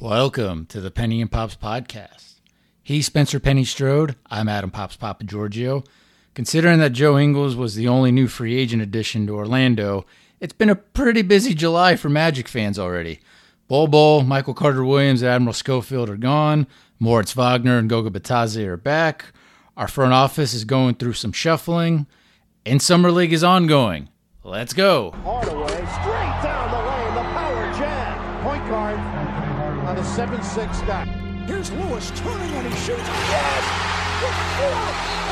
Welcome to the Penny and Pops podcast. He's Spencer Penny Strode. I'm Adam Pops Papa Giorgio. Considering that Joe Ingles was the only new free agent addition to Orlando, it's been a pretty busy July for Magic fans already. Bol Bol, Michael Carter Williams, and Admiral Schofield are gone. Moritz Wagner and Goga Bitadze are back. Our front office is going through some shuffling, and Summer League is ongoing. Let's go. Hardaway a 7-6 guy. Here's Lewis turning and he shoots. Yes! With four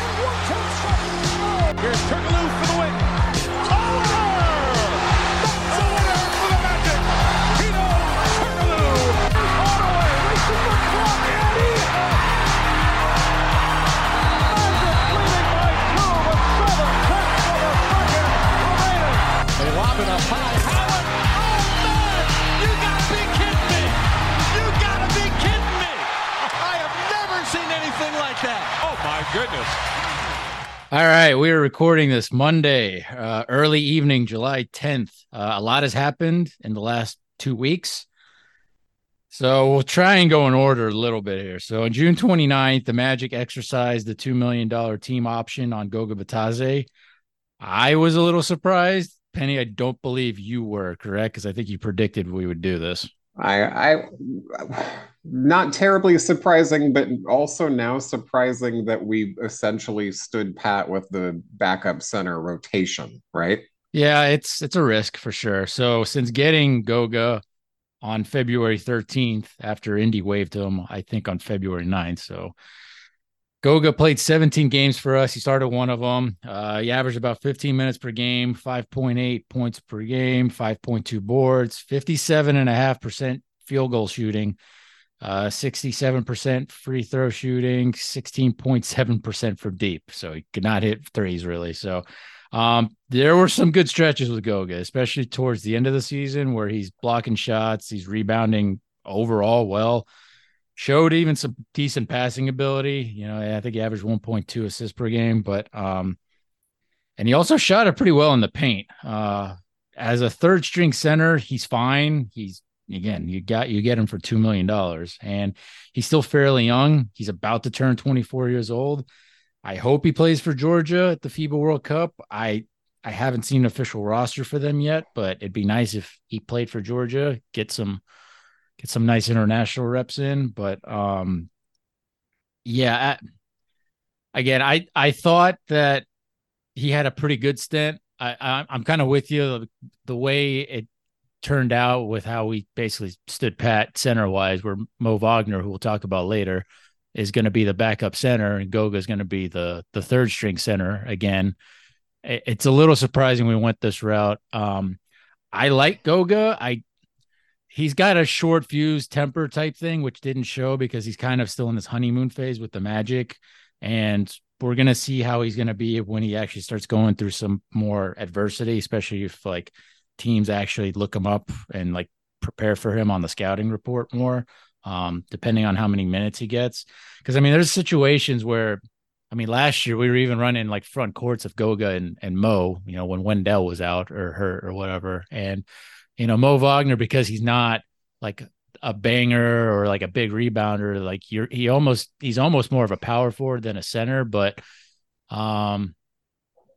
and one tenth seconds to. Here's Turkoglu for the win. Anything like that. Oh, my goodness. All right, we are recording this Monday, uh, early evening, July 10th. Uh, a lot has happened in the last two weeks. So we'll try and go in order a little bit here. So on June 29th, the Magic exercised the $2 million team option on Goga Bitadze. I was a little surprised. Penny, I don't believe you were correct because I think you predicted we would do this. I, I, not terribly surprising, but also now surprising that we essentially stood pat with the backup center rotation, right? Yeah, it's it's a risk for sure. So since getting Goga on February 13th after Indy waived him, I think on February 9th. So Goga played 17 games for us. He started one of them. Uh, he averaged about 15 minutes per game, 5.8 points per game, 5.2 boards, 57.5% field goal shooting, uh, 67% free throw shooting, 16.7% from deep. So he could not hit threes really. So um, there were some good stretches with Goga, especially towards the end of the season where he's blocking shots, he's rebounding overall well. Showed even some decent passing ability. You know, I think he averaged 1.2 assists per game, but um, and he also shot it pretty well in the paint. Uh, as a third string center, he's fine. He's again, you got you get him for two million dollars, and he's still fairly young. He's about to turn 24 years old. I hope he plays for Georgia at the FIBA World Cup. I I haven't seen an official roster for them yet, but it'd be nice if he played for Georgia, get some get some nice international reps in. But um, yeah, I, again, I I thought that he had a pretty good stint. I, I I'm kind of with you. The, the way it turned out with how we basically stood pat center wise, where Mo Wagner, who we'll talk about later, is going to be the backup center, and Goga is going to be the the third string center again. It's a little surprising we went this route. Um, I like Goga. I he's got a short fuse temper type thing, which didn't show because he's kind of still in this honeymoon phase with the Magic, and we're gonna see how he's gonna be when he actually starts going through some more adversity, especially if like teams actually look him up and like prepare for him on the scouting report more, um, depending on how many minutes he gets. Because I mean, there's situations where, I mean, last year we were even running like front courts of Goga and, and Mo, you know, when Wendell was out or hurt or whatever. And, you know, Mo Wagner, because he's not like a banger or like a big rebounder, like you're, he almost, he's almost more of a power forward than a center. But, um,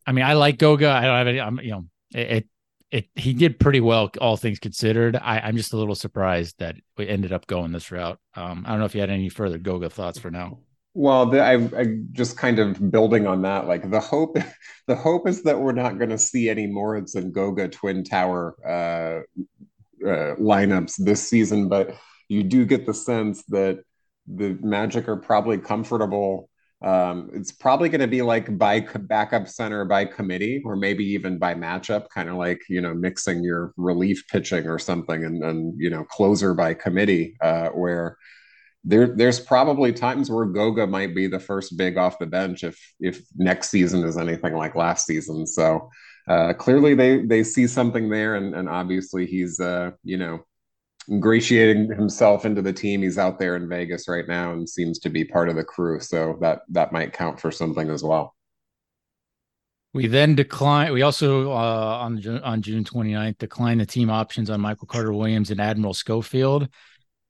I mean, I like Goga. I don't have any, I'm, you know, it, it it he did pretty well, all things considered. I, I'm just a little surprised that we ended up going this route. Um, I don't know if you had any further Goga thoughts for now. Well, the, I, I just kind of building on that. Like the hope, the hope is that we're not going to see any Moritz and Goga Twin Tower uh, uh, lineups this season, but you do get the sense that the Magic are probably comfortable um, it's probably going to be like by backup center by committee, or maybe even by matchup, kind of like you know mixing your relief pitching or something, and and you know closer by committee, uh, where there there's probably times where Goga might be the first big off the bench if if next season is anything like last season. So uh, clearly they they see something there, and and obviously he's uh, you know ingratiating himself into the team. He's out there in Vegas right now and seems to be part of the crew. So that that might count for something as well. We then declined. We also uh, on on June 29th declined the team options on Michael Carter Williams and Admiral Schofield.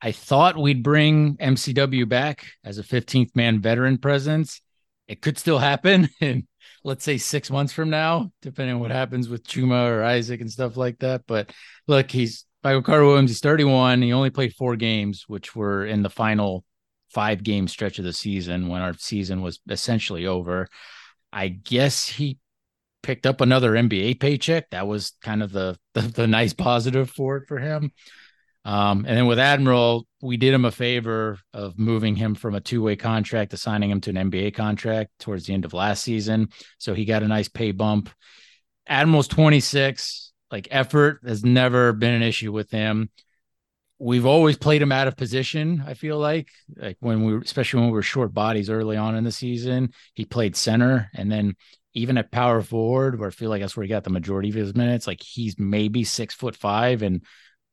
I thought we'd bring MCW back as a 15th man veteran presence. It could still happen in, let's say, six months from now, depending on what happens with Chuma or Isaac and stuff like that. But look, he's Michael Carter Williams. He's 31. He only played four games, which were in the final five game stretch of the season when our season was essentially over. I guess he picked up another NBA paycheck. That was kind of the the, the nice positive for it for him. Um, and then with Admiral, we did him a favor of moving him from a two way contract to signing him to an NBA contract towards the end of last season. So he got a nice pay bump. Admiral's 26. Like effort has never been an issue with him. We've always played him out of position. I feel like, like when we, especially when we were short bodies early on in the season, he played center, and then even at power forward, where I feel like that's where he got the majority of his minutes. Like he's maybe six foot five, and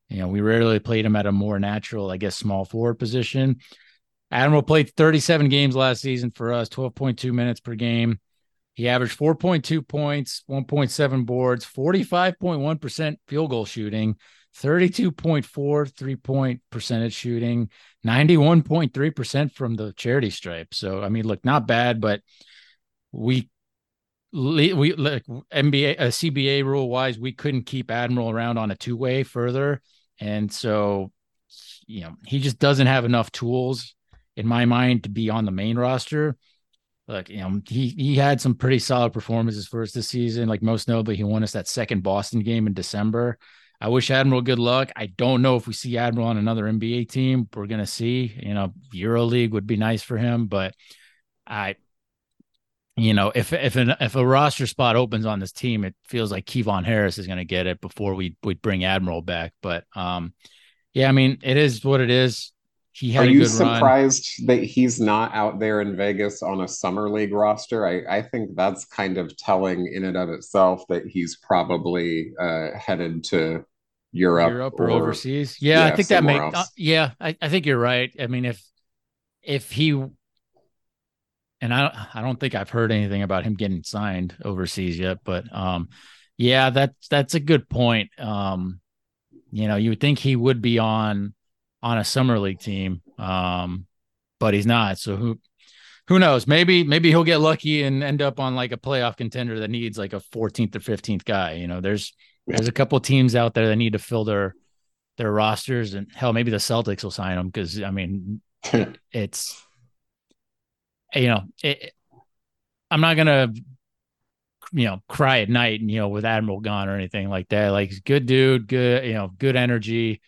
you know, we rarely played him at a more natural, I guess, small forward position. Admiral played 37 games last season for us, 12.2 minutes per game. He averaged 4.2 points, 1.7 boards, 45.1% field goal shooting, 32.4 three point percentage shooting, 91.3% from the charity stripe. So, I mean, look, not bad, but we we like NBA a uh, CBA rule wise, we couldn't keep Admiral around on a two way further. And so, you know, he just doesn't have enough tools in my mind to be on the main roster. Like, you know, he he had some pretty solid performances for us this season. Like most notably, he won us that second Boston game in December. I wish Admiral good luck. I don't know if we see Admiral on another NBA team. We're gonna see. You know, Euro League would be nice for him, but I you know, if if an if a roster spot opens on this team, it feels like Kevon Harris is going to get it before we we bring Admiral back. But um, yeah, I mean, it is what it is. He had Are you surprised run. that he's not out there in Vegas on a summer league roster? I, I think that's kind of telling in and of itself that he's probably uh, headed to Europe, Europe or, or overseas. Yeah, yeah, I think that makes. Uh, yeah, I, I think you're right. I mean, if if he and I I don't think I've heard anything about him getting signed overseas yet, but um, yeah, that's that's a good point. Um, you know, you would think he would be on on a summer league team, um, but he's not. So who who knows? Maybe maybe he'll get lucky and end up on like a playoff contender that needs like a 14th or 15th guy. You know, there's there's a couple teams out there that need to fill their their rosters, and hell, maybe the Celtics will sign him because I mean, it's you know, it, I'm not gonna, you know, cry at night, and you know, with Admiral gone or anything like that. Like, good dude, good, you know, good energy,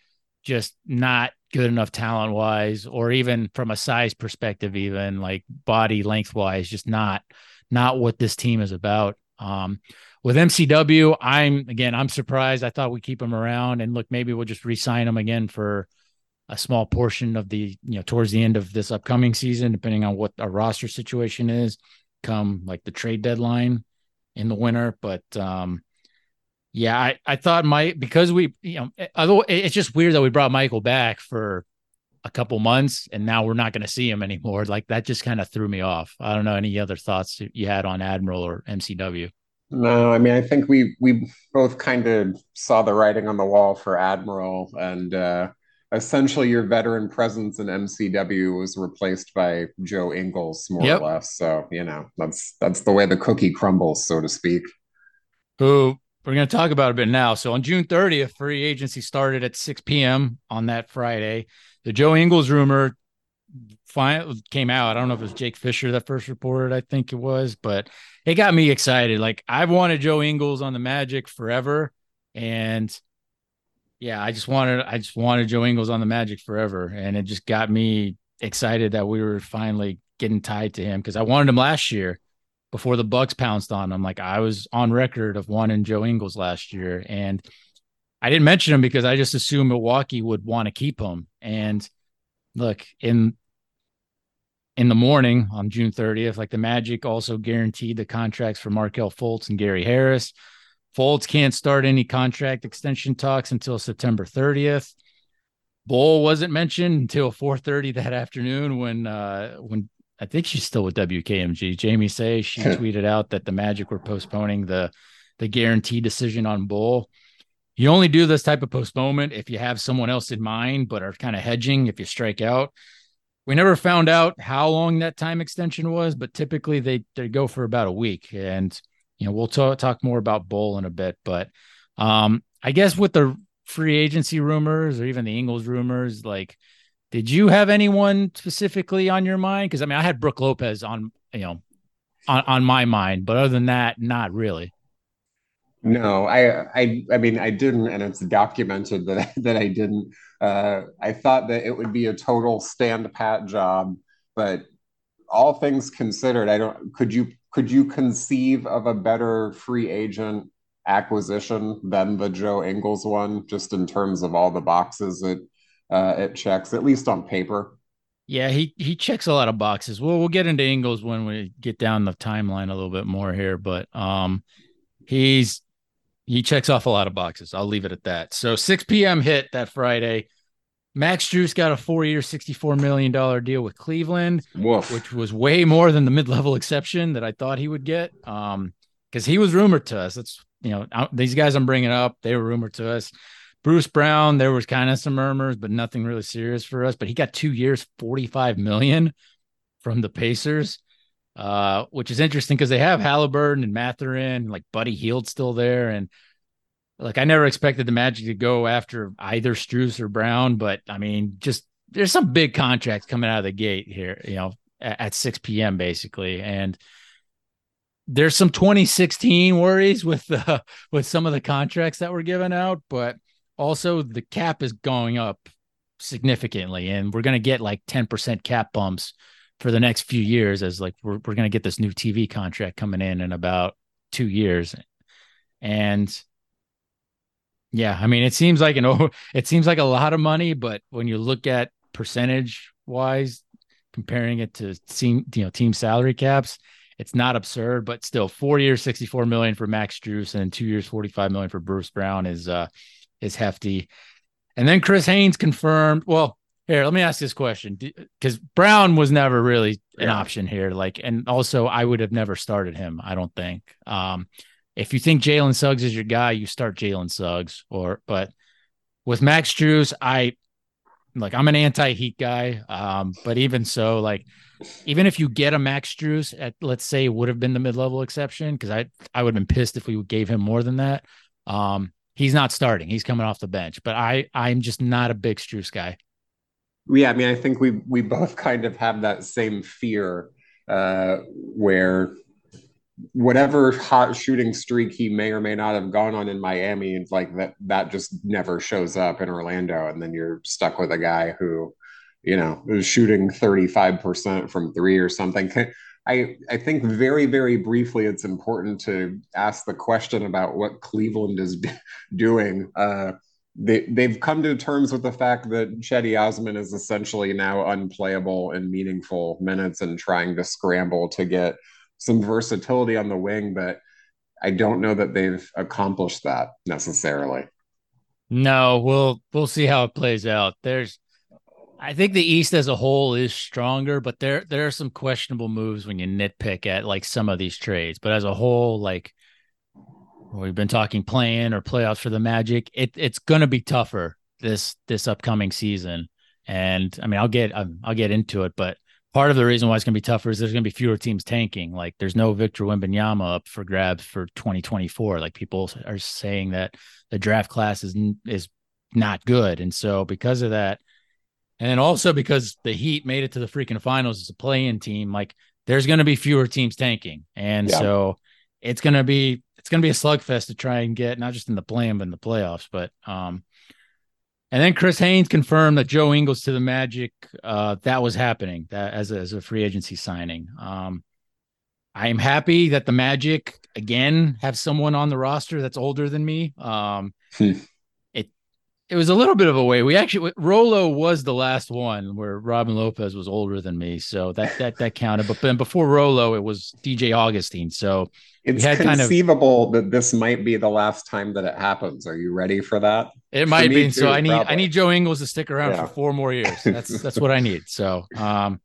just not good enough talent wise, or even from a size perspective, even like body length wise, just not, not what this team is about. Um, with MCW, I'm again, I'm surprised. I thought we'd keep him around, and look, maybe we'll just re-sign him again for a small portion of the you know towards the end of this upcoming season, depending on what our roster situation is, come like the trade deadline in the winter. But um, yeah, I I thought Mike because we you know although it's just weird that we brought Michael back for a couple months and now we're not going to see him anymore. Like that just kind of threw me off. I don't know any other thoughts you had on Admiral or MCW. No, I mean I think we we both kind of saw the writing on the wall for Admiral and uh essentially your veteran presence in MCW was replaced by Joe Ingles, more yep. or less. So you know that's that's the way the cookie crumbles, so to speak. Who we're going to talk about a bit now. So on June 30th, free agency started at 6 p.m. on that Friday. The Joe Ingles rumor finally came out. I don't know if it was Jake Fisher that first reported. I think it was, but it got me excited. Like I've wanted Joe Ingles on the Magic forever, and yeah, I just wanted I just wanted Joe Ingles on the Magic forever, and it just got me excited that we were finally getting tied to him because I wanted him last year before the Bucks pounced on him. Like I was on record of wanting Joe Ingles last year, and I didn't mention him because I just assumed Milwaukee would want to keep him. And look in in the morning on June 30th, like the Magic also guaranteed the contracts for Markelle Fultz and Gary Harris. Fultz can't start any contract extension talks until September 30th. Bol wasn't mentioned until 4:30 that afternoon when uh when I think she's still with WKMG. Jamie Seh she tweeted out that the Magic were postponing the the guarantee decision on Bol. You only do this type of postponement if you have someone else in mind, but are kind of hedging if you strike out. We never found out how long that time extension was, but typically they they go for about a week. And you know, we'll talk talk more about Bol in a bit, but um, I guess with the free agency rumors or even the Ingles rumors, like, did you have anyone specifically on your mind? Because I mean, I had Brook Lopez on, you know, on, on my mind, but other than that, not really. No, I, I, I mean, I didn't, and it's documented that that I didn't. Uh, I thought that it would be a total stand pat job, but all things considered, I don't. Could you could you conceive of a better free agent acquisition than the Joe Ingles one, just in terms of all the boxes it uh, it checks, at least on paper? Yeah, he he checks a lot of boxes. Well, we'll get into Ingles when we get down the timeline a little bit more here, but um, he's he checks off a lot of boxes. I'll leave it at that. So 6 p.m. hit that Friday. Max Strus got a four-year, $64 million deal with Cleveland, Woof. which was way more than the mid-level exception that I thought he would get. Um, because he was rumored to us. That's you know these guys I'm bringing up. They were rumored to us. Bruce Brown, there was kind of some murmurs, but nothing really serious for us. But he got two years, 45 million from the Pacers uh, which is interesting because they have Halliburton and Mathurin, like Buddy Hield still there, and like I never expected the Magic to go after either Strus or Brown, but I mean, just there's some big contracts coming out of the gate here, you know, at, at 6 p.m. basically, and there's some 2016 worries with the with some of the contracts that were given out, but also the cap is going up significantly, and we're gonna get like 10% cap bumps for the next few years as like we're, we're to get this new TV contract coming in in about two years. And yeah, I mean, it seems like an it seems like a lot of money, but when you look at percentage wise, comparing it to team, you know, team salary caps, it's not absurd, but still four years, 64 million for Max Strus and two years, 45 million for Bruce Brown is, uh, is hefty. And then Chris Haynes confirmed, well, here, let me ask this question because Brown was never really an yeah. option here. Like, and also I would have never started him. I don't think. Um, if you think Jalen Suggs is your guy, you start Jalen Suggs. Or, but with Max Strus, I like I'm an anti-Heat guy. Um, but even so, like, even if you get a Max Strus at let's say would have been the mid-level exception because I I would have been pissed if we gave him more than that. Um, he's not starting. He's coming off the bench. But I I'm just not a big Strus guy yeah, I mean, I think we we both kind of have that same fear uh, where whatever hot shooting streak he may or may not have gone on in Miami, it's like that that just never shows up in Orlando, and then you're stuck with a guy who, you know, is shooting 35% from three or something. I, I think very, very briefly, it's important to ask the question about what Cleveland is doing. Uh, they they've come to terms with the fact that Cedi Osman is essentially now unplayable in meaningful minutes and trying to scramble to get some versatility on the wing, but I don't know that they've accomplished that necessarily. No, we'll we'll see how it plays out. There's I think the East as a whole is stronger, but there there are some questionable moves when you nitpick at like some of these trades. But as a whole, like we've been talking playing or playoffs for the Magic. It, it's going to be tougher this this upcoming season. And I mean, I'll get um, I'll get into it, but part of the reason why it's going to be tougher is there's going to be fewer teams tanking. Like there's no Victor Wembanyama up for grabs for 2024. Like people are saying that the draft class is is not good, and so because of that, and also because the Heat made it to the freaking finals as a play-in team, like there's going to be fewer teams tanking, and yeah. so it's going to be it's going to be a slugfest to try and get not just in the play-in but in the playoffs. But um, and then Chris Haynes confirmed that Joe Ingles to the Magic uh, that was happening that as a, as a free agency signing. Um, I am happy that the Magic again have someone on the roster that's older than me. Um, hmm it was a little bit of a way. We actually Rolo was the last one where Robin Lopez was older than me, so that that that counted. But then before Rolo, it was DJ Augustin. So it's conceivable kind of, that this might be the last time that it happens. Are you ready for that? It might be. Too, so I need probably. I need Joe Ingles to stick around yeah. for four more years. That's that's what I need. So um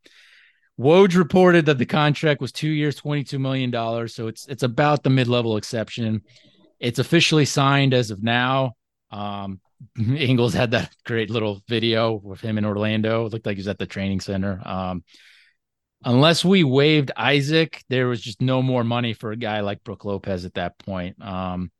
Woj reported that the contract was two years, $22 million. So it's it's about the mid-level exception. It's officially signed as of now. Um, Ingles had that great little video with him in Orlando. It looked like he was at the training center. Um, unless we waived Isaac, there was just no more money for a guy like Brook Lopez at that point. Um,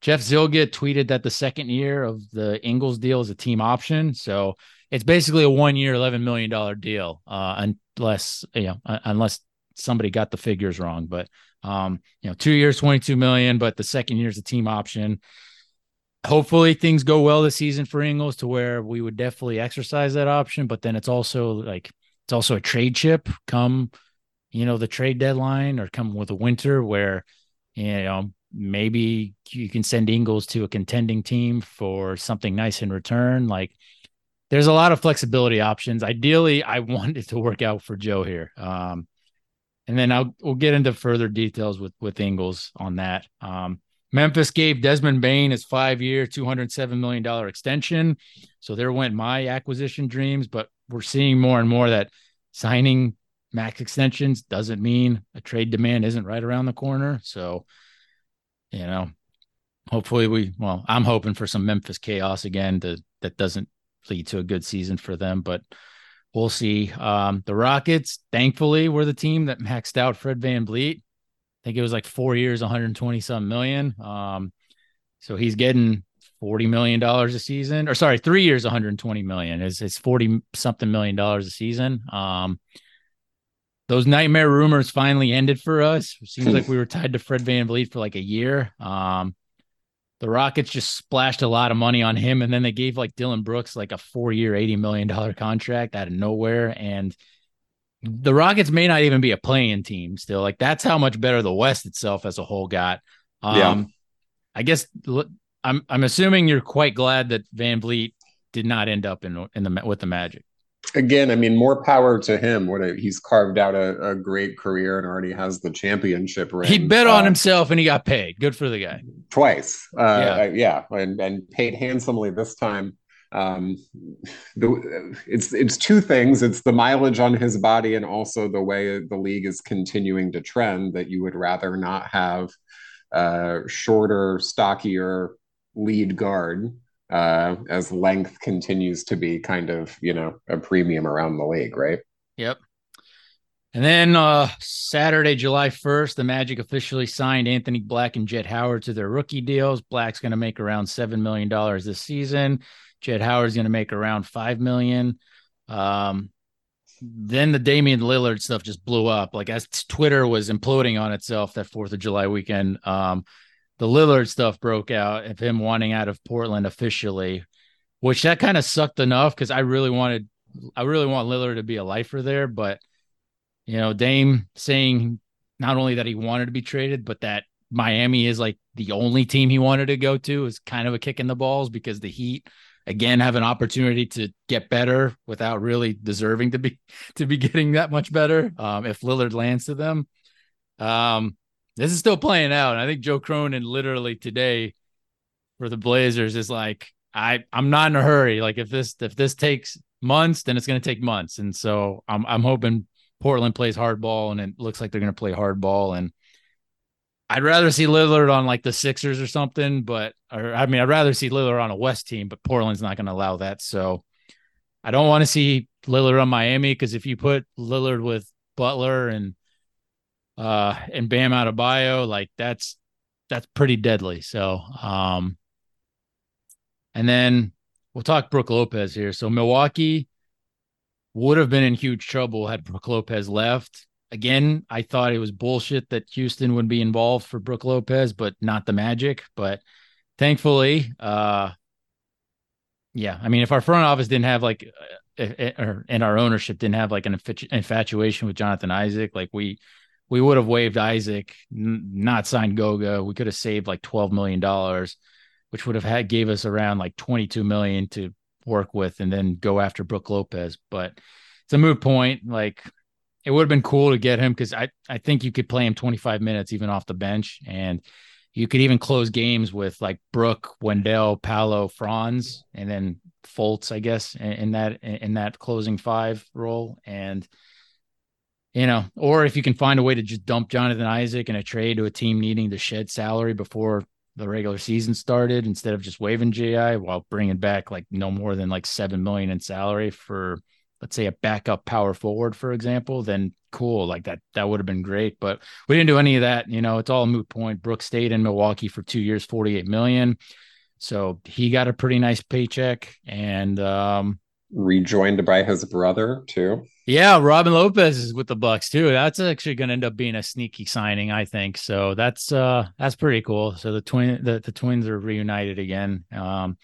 Jeff Zillgitt tweeted that the second year of the Ingles deal is a team option. So it's basically a one year, $11 million deal, uh, unless, you know, unless somebody got the figures wrong. But, um, you know, two years, 22 million, but the second year is a team option. Hopefully things go well this season for Ingles to where we would definitely exercise that option. But then it's also like, it's also a trade chip come, you know, the trade deadline or come with a winter where, you know, maybe you can send Ingles to a contending team for something nice in return. Like, there's a lot of flexibility options. Ideally, I want it to work out for Joe here. Um, and then I'll we'll get into further details with with Ingles on that. Um, Memphis gave Desmond Bane his five year, two hundred seven million dollar extension. So there went my acquisition dreams. But we're seeing more and more that signing max extensions doesn't mean a trade demand isn't right around the corner. So, you know, hopefully we well, I'm hoping for some Memphis chaos again to that doesn't lead to a good season for them, but we'll see. Um, the Rockets, thankfully, were the team that maxed out Fred VanVleet. I think it was like four years, 120 some million. Um, so he's getting 40 million dollars a season, or sorry, three years, 120 million. Is it's 40 something million dollars a season. Um, those nightmare rumors finally ended for us. It seems like we were tied to Fred Van VanVleet for like a year. Um, the Rockets just splashed a lot of money on him, and then they gave like Dillon Brooks like a four-year, eighty million dollar contract out of nowhere, and the Rockets may not even be a playing team still. Like that's how much better the West itself as a whole got. Um, yeah. I guess I'm I'm assuming you're quite glad that VanVleet did not end up in in the with the Magic again, I mean, more power to him. What a, he's carved out a, a, great career and already has the championship ring. He bet uh, on himself and he got paid. Good for the guy. Twice, uh, yeah, yeah, and and paid handsomely this time. Um, the, it's it's two things. It's the mileage on his body and also the way the league is continuing to trend. That you would rather not have uh, shorter, stockier lead guard uh, as length continues to be kind of you know a premium around the league, right? Yep. And then uh, Saturday, July 1st, the Magic officially signed Anthony Black and Jett Howard to their rookie deals. Black's going to make around $7 million this season. Jett Howard's going to make around 5 million. Um, then the Damian Lillard stuff just blew up. Like as Twitter was imploding on itself that 4th of July weekend. Um, the Lillard stuff broke out of him wanting out of Portland officially, which that kind of sucked enough because I really wanted, I really want Lillard to be a lifer there, but you know, Dame saying not only that he wanted to be traded, but that Miami is like the only team he wanted to go to is kind of a kick in the balls because the Heat again have an opportunity to get better without really deserving to be to be getting that much better um, if Lillard lands to them. Um, this is still playing out. I think Joe Cronin literally today for the Blazers is like, I I'm not in a hurry. Like if this if this takes months, then it's going to take months. And so I'm I'm hoping Portland plays hardball, and it looks like they're going to play hardball. And I'd rather see Lillard on like the Sixers or something, but or I mean I'd rather see Lillard on a West team, but Portland's not going to allow that. So I don't want to see Lillard on Miami because if you put Lillard with Butler and uh and Bam Adebayo, like that's that's pretty deadly. So um and then we'll talk Brook Lopez here. So Milwaukee would have been in huge trouble had Brook Lopez left. Again, I thought it was bullshit that Houston would be involved for Brook Lopez, but not the Magic. But thankfully, uh yeah, I mean, if our front office didn't have like, uh, or and our ownership didn't have like an infatuation with Jonathan Isaac, like we we would have waived Isaac, n- not signed Goga. We could have saved like twelve million dollars, which would have had gave us around like twenty two million to work with, and then go after Brook Lopez. But it's a moot point. Like it would have been cool to get him because I I think you could play him twenty five minutes even off the bench, and you could even close games with like Brook, Wendell, Paolo, Franz, and then Fultz, I guess, in, in that in that closing five role. And you know, or if you can find a way to just dump Jonathan Isaac in a trade to a team needing to shed salary before the regular season started instead of just waiving GI while bringing back like no more than like seven million in salary for let's say a backup power forward, for example, then cool. Like that, that would have been great. But we didn't do any of that. You know, it's all a moot point. Brooks stayed in Milwaukee for two years, 48 million. So he got a pretty nice paycheck and um rejoined by his brother too. Yeah, Robin Lopez is with the Bucks too. That's actually going to end up being a sneaky signing, I think. So that's uh that's pretty cool. So the twin the, the twins are reunited again. Um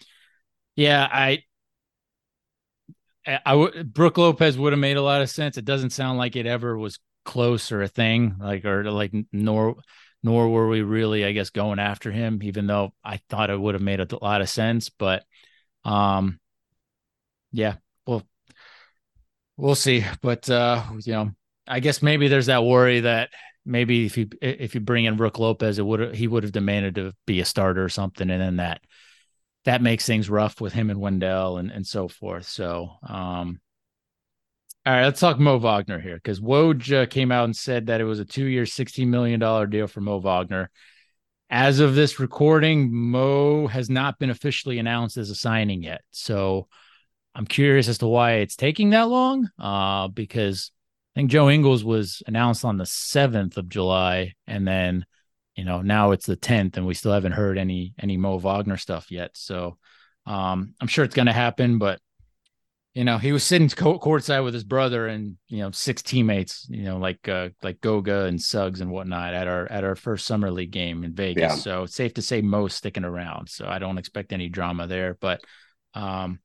yeah, I I would Brook Lopez would have made a lot of sense. It doesn't sound like it ever was close or a thing, like or like nor nor were we really, I guess, going after him, even though I thought it would have made a lot of sense. But um yeah, well we'll see. But uh, you know, I guess maybe there's that worry that maybe if you if you bring in Brook Lopez, it would he would have demanded to be a starter or something, and then that that makes things rough with him and Wendell and and so forth. So, um, all right, let's talk Mo Wagner here because Woj uh, came out and said that it was a two-year, sixteen million dollar deal for Mo Wagner. As of this recording, Mo has not been officially announced as a signing yet. So I'm curious as to why it's taking that long. Uh, because I think Joe Ingles was announced on the 7th of July, and then you know now it's the 10th, and we still haven't heard any any Mo Wagner stuff yet. So um, I'm sure it's going to happen, but you know he was sitting courtside with his brother and you know six teammates, you know like uh, like Goga and Suggs and whatnot at our at our first summer league game in Vegas. Yeah. So it's safe to say Mo's sticking around. So I don't expect any drama there, but um,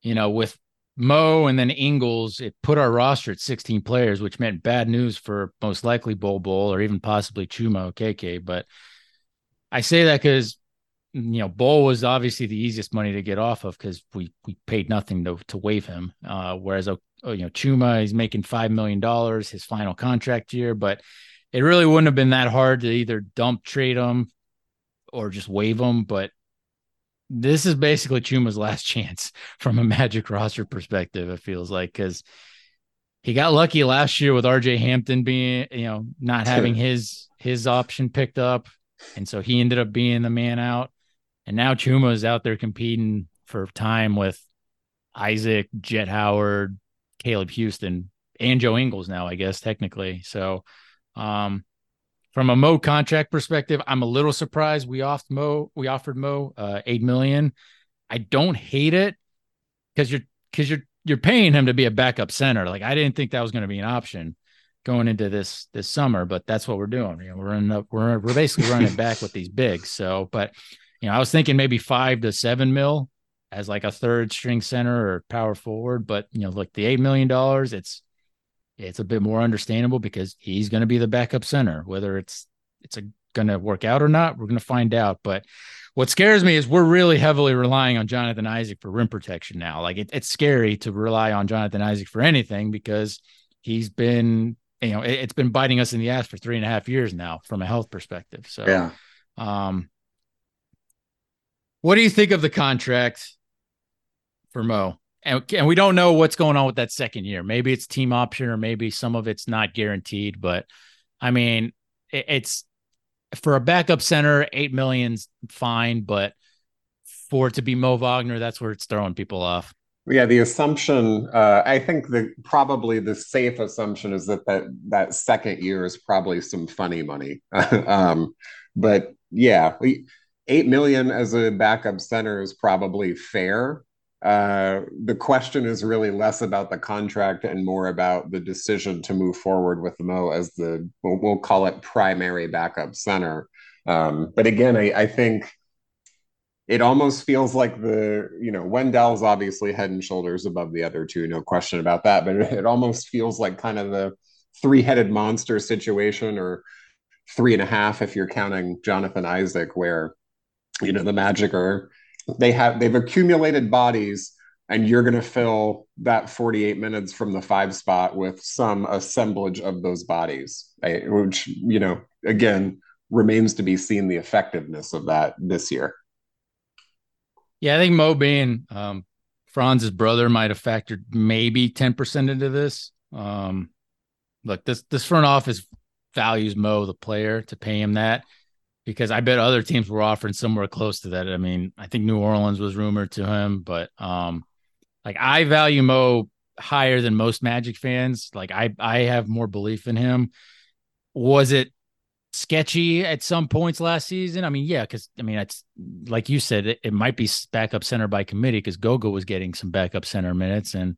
you know, with Mo and then Ingles, it put our roster at 16 players, which meant bad news for most likely Bol Bol or even possibly Chuma Okeke. But I say that because you know Bol was obviously the easiest money to get off of because we we paid nothing to to waive him. Uh, whereas uh, you know Chuma is making five million dollars his final contract year, but it really wouldn't have been that hard to either dump trade him or just waive him. But this is basically Chuma's last chance from a Magic roster perspective. It feels like because he got lucky last year with RJ Hampton being, you know, not having his his option picked up, and so he ended up being the man out. And now Chuma is out there competing for time with Isaac, Jett Howard, Caleb Houstan, and Joe Ingles now, I guess technically. So, um, from a Mo contract perspective, I'm a little surprised we offered Mo we offered Mo uh, eight million. I don't hate it because you're because you're you're paying him to be a backup center. Like I didn't think that was going to be an option going into this this summer, but that's what we're doing. You know, we're in we're we're basically running back with these bigs. So, but you know, I was thinking maybe five to seven mil as like a third string center or power forward, but you know, like the eight million dollars, it's it's a bit more understandable because he's going to be the backup center. Whether it's it's going to work out or not, we're going to find out. But what scares me is we're really heavily relying on Jonathan Isaac for rim protection now. Like it, it's scary to rely on Jonathan Isaac for anything because he's been, you know, it, has been biting us in the ass for three and a half years now from a health perspective. So, yeah. Um, what do you think of the contract for Mo? And, and we don't know what's going on with that second year. Maybe it's team option or maybe some of it's not guaranteed. But I mean, it, it's for a backup center, eight million's fine, but for it to be Mo Wagner, that's where it's throwing people off. Yeah, the assumption. Uh, I think the probably the safe assumption is that that that second year is probably some funny money. um, but yeah, we, eight million as a backup center is probably fair. Uh, the question is really less about the contract and more about the decision to move forward with Mo as the we'll, we'll call it primary backup center. Um, but again, I, I, think it almost feels like the you know Wendell's obviously head and shoulders above the other two, no question about that. But it, almost feels like kind of the three-headed monster situation, or three and a half if you're counting Jonathan Isaac, where you know the Magic are they have they've accumulated bodies and you're going to fill that 48 minutes from the five spot with some assemblage of those bodies right? which you know again remains to be seen the effectiveness of that this year yeah i think mo being um, franz's brother might have factored maybe 10% into this um, look this this front office values mo the player to pay him that because I bet other teams were offering somewhere close to that. I mean, I think New Orleans was rumored to him, but um, like I value Mo higher than most Magic fans. Like I I have more belief in him. Was it sketchy at some points last season? I mean, yeah, because I mean, it's like you said, it, it might be backup center by committee because Goga was getting some backup center minutes, and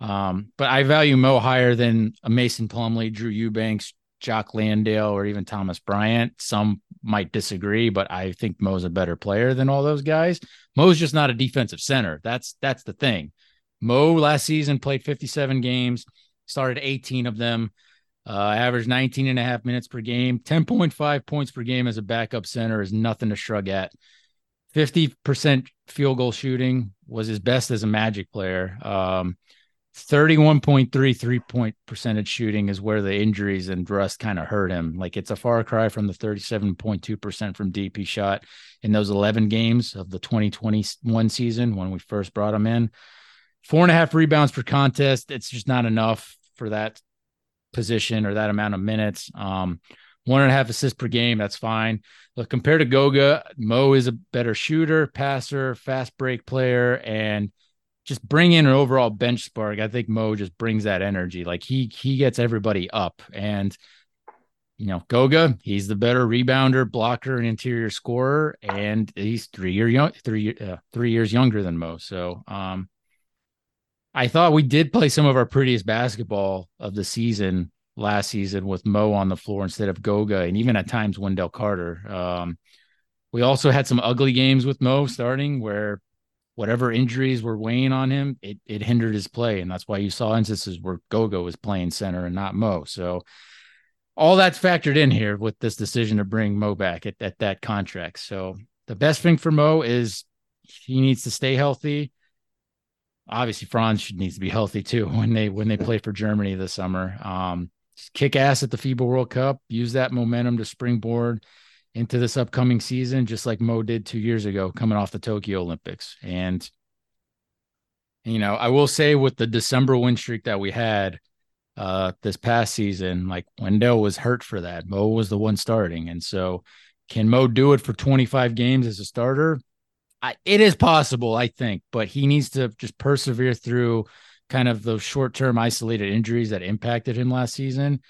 um, but I value Mo higher than a Mason Plumlee, Drew Eubanks, Jock Landale, or even Thomas Bryant. Some might disagree, but I think Mo's a better player than all those guys. Mo's just not a defensive center. That's that's the thing. Mo last season played 57 games, started 18 of them, uh, averaged 19 and a half minutes per game, 10.5 points per game as a backup center is nothing to shrug at. 50% field goal shooting was his best as a Magic player. Um, 31.3 three point percentage shooting is where the injuries and rust kind of hurt him. Like it's a far cry from the 37.2% from deep he shot in those 11 games of the 2021 season when we first brought him in. Four and a half rebounds per contest. It's just not enough for that position or that amount of minutes. Um, one and a half assists per game. That's fine. Look, compared to Goga, Mo is a better shooter, passer, fast break player, and just bring in an overall bench spark. I think Mo just brings that energy. Like he he gets everybody up. And you know, Goga, he's the better rebounder, blocker, and interior scorer, and he's three year young, three uh, three years younger than Mo. So, um, I thought we did play some of our prettiest basketball of the season last season with Mo on the floor instead of Goga, and even at times Wendell Carter. Um, we also had some ugly games with Mo starting where whatever injuries were weighing on him, it, it hindered his play. And that's why you saw instances where Goga was playing center and not Mo. So all that's factored in here with this decision to bring Mo back at, at that contract. So the best thing for Mo is he needs to stay healthy obviously Franz needs to be healthy too when they when they play for Germany this summer. Um, kick ass at the FIBA World Cup, use that momentum to springboard into this upcoming season, just like Mo did two years ago, coming off the Tokyo Olympics. And you know, I will say with the December win streak that we had uh this past season, like Wendell was hurt for that. Mo was the one starting, and so can Mo do it for 25 games as a starter? I, it is possible, I think, but he needs to just persevere through kind of those short term isolated injuries that impacted him last season.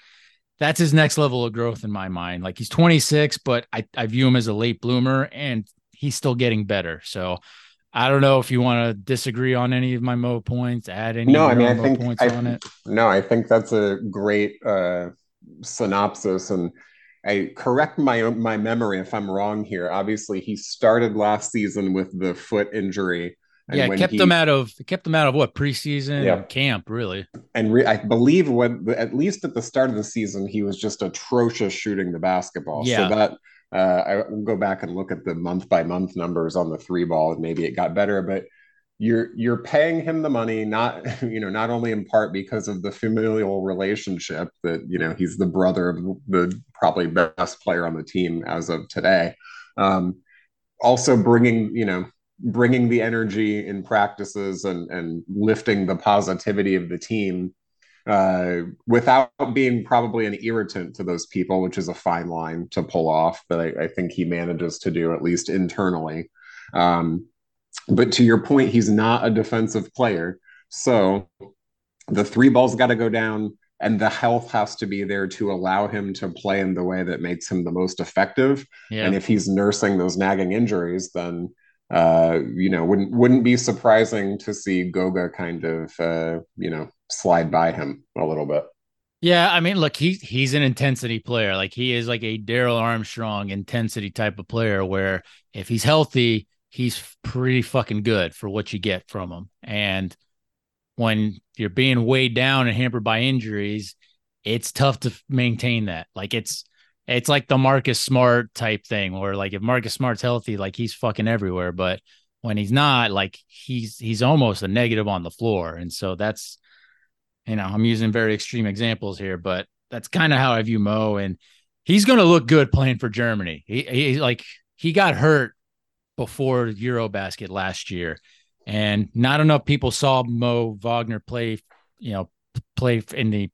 That's his next level of growth in my mind. Like he's 26, but I, I view him as a late bloomer and he's still getting better. So I don't know if you want to disagree on any of my Mo points, add any no, I mean, I Mo think, points I, on it. No, I think that's a great uh, synopsis. And I correct my my memory if I'm wrong here. Obviously, he started last season with the foot injury. Yeah, kept he, them out of kept them out of what preseason Yeah. camp, really. and re, I believe when at least at the start of the season he was just atrocious shooting the basketball. Yeah. So that uh, I will go back and look at the month by month numbers on the three ball, and maybe it got better. But you're you're paying him the money, not you know not only in part because of the familial relationship that you know he's the brother of the probably best player on the team as of today. Um, also bringing you know bringing the energy in practices and and lifting the positivity of the team uh, without being probably an irritant to those people, which is a fine line to pull off. But I, I think he manages to do at least internally. Um, but to your point, he's not a defensive player, so the three balls got to go down. And the health has to be there to allow him to play in the way that makes him the most effective. Yeah. And if he's nursing those nagging injuries, then uh, you know, wouldn't wouldn't be surprising to see Goga kind of uh, you know slide by him a little bit. Yeah, I mean, look, he's he's an intensity player. Like he is like a Darrell Armstrong intensity type of player where if he's healthy, he's pretty fucking good for what you get from him. And when you're being weighed down and hampered by injuries, it's tough to maintain that. Like it's it's like the Marcus Smart type thing where like if Marcus Smart's healthy, like he's fucking everywhere. But when he's not, like he's he's almost a negative on the floor. And so that's you know, I'm using very extreme examples here, but that's kind of how I view Mo. And he's gonna look good playing for Germany. He, he like he got hurt before Eurobasket last year, and not enough people saw Mo Wagner play. You know, play in the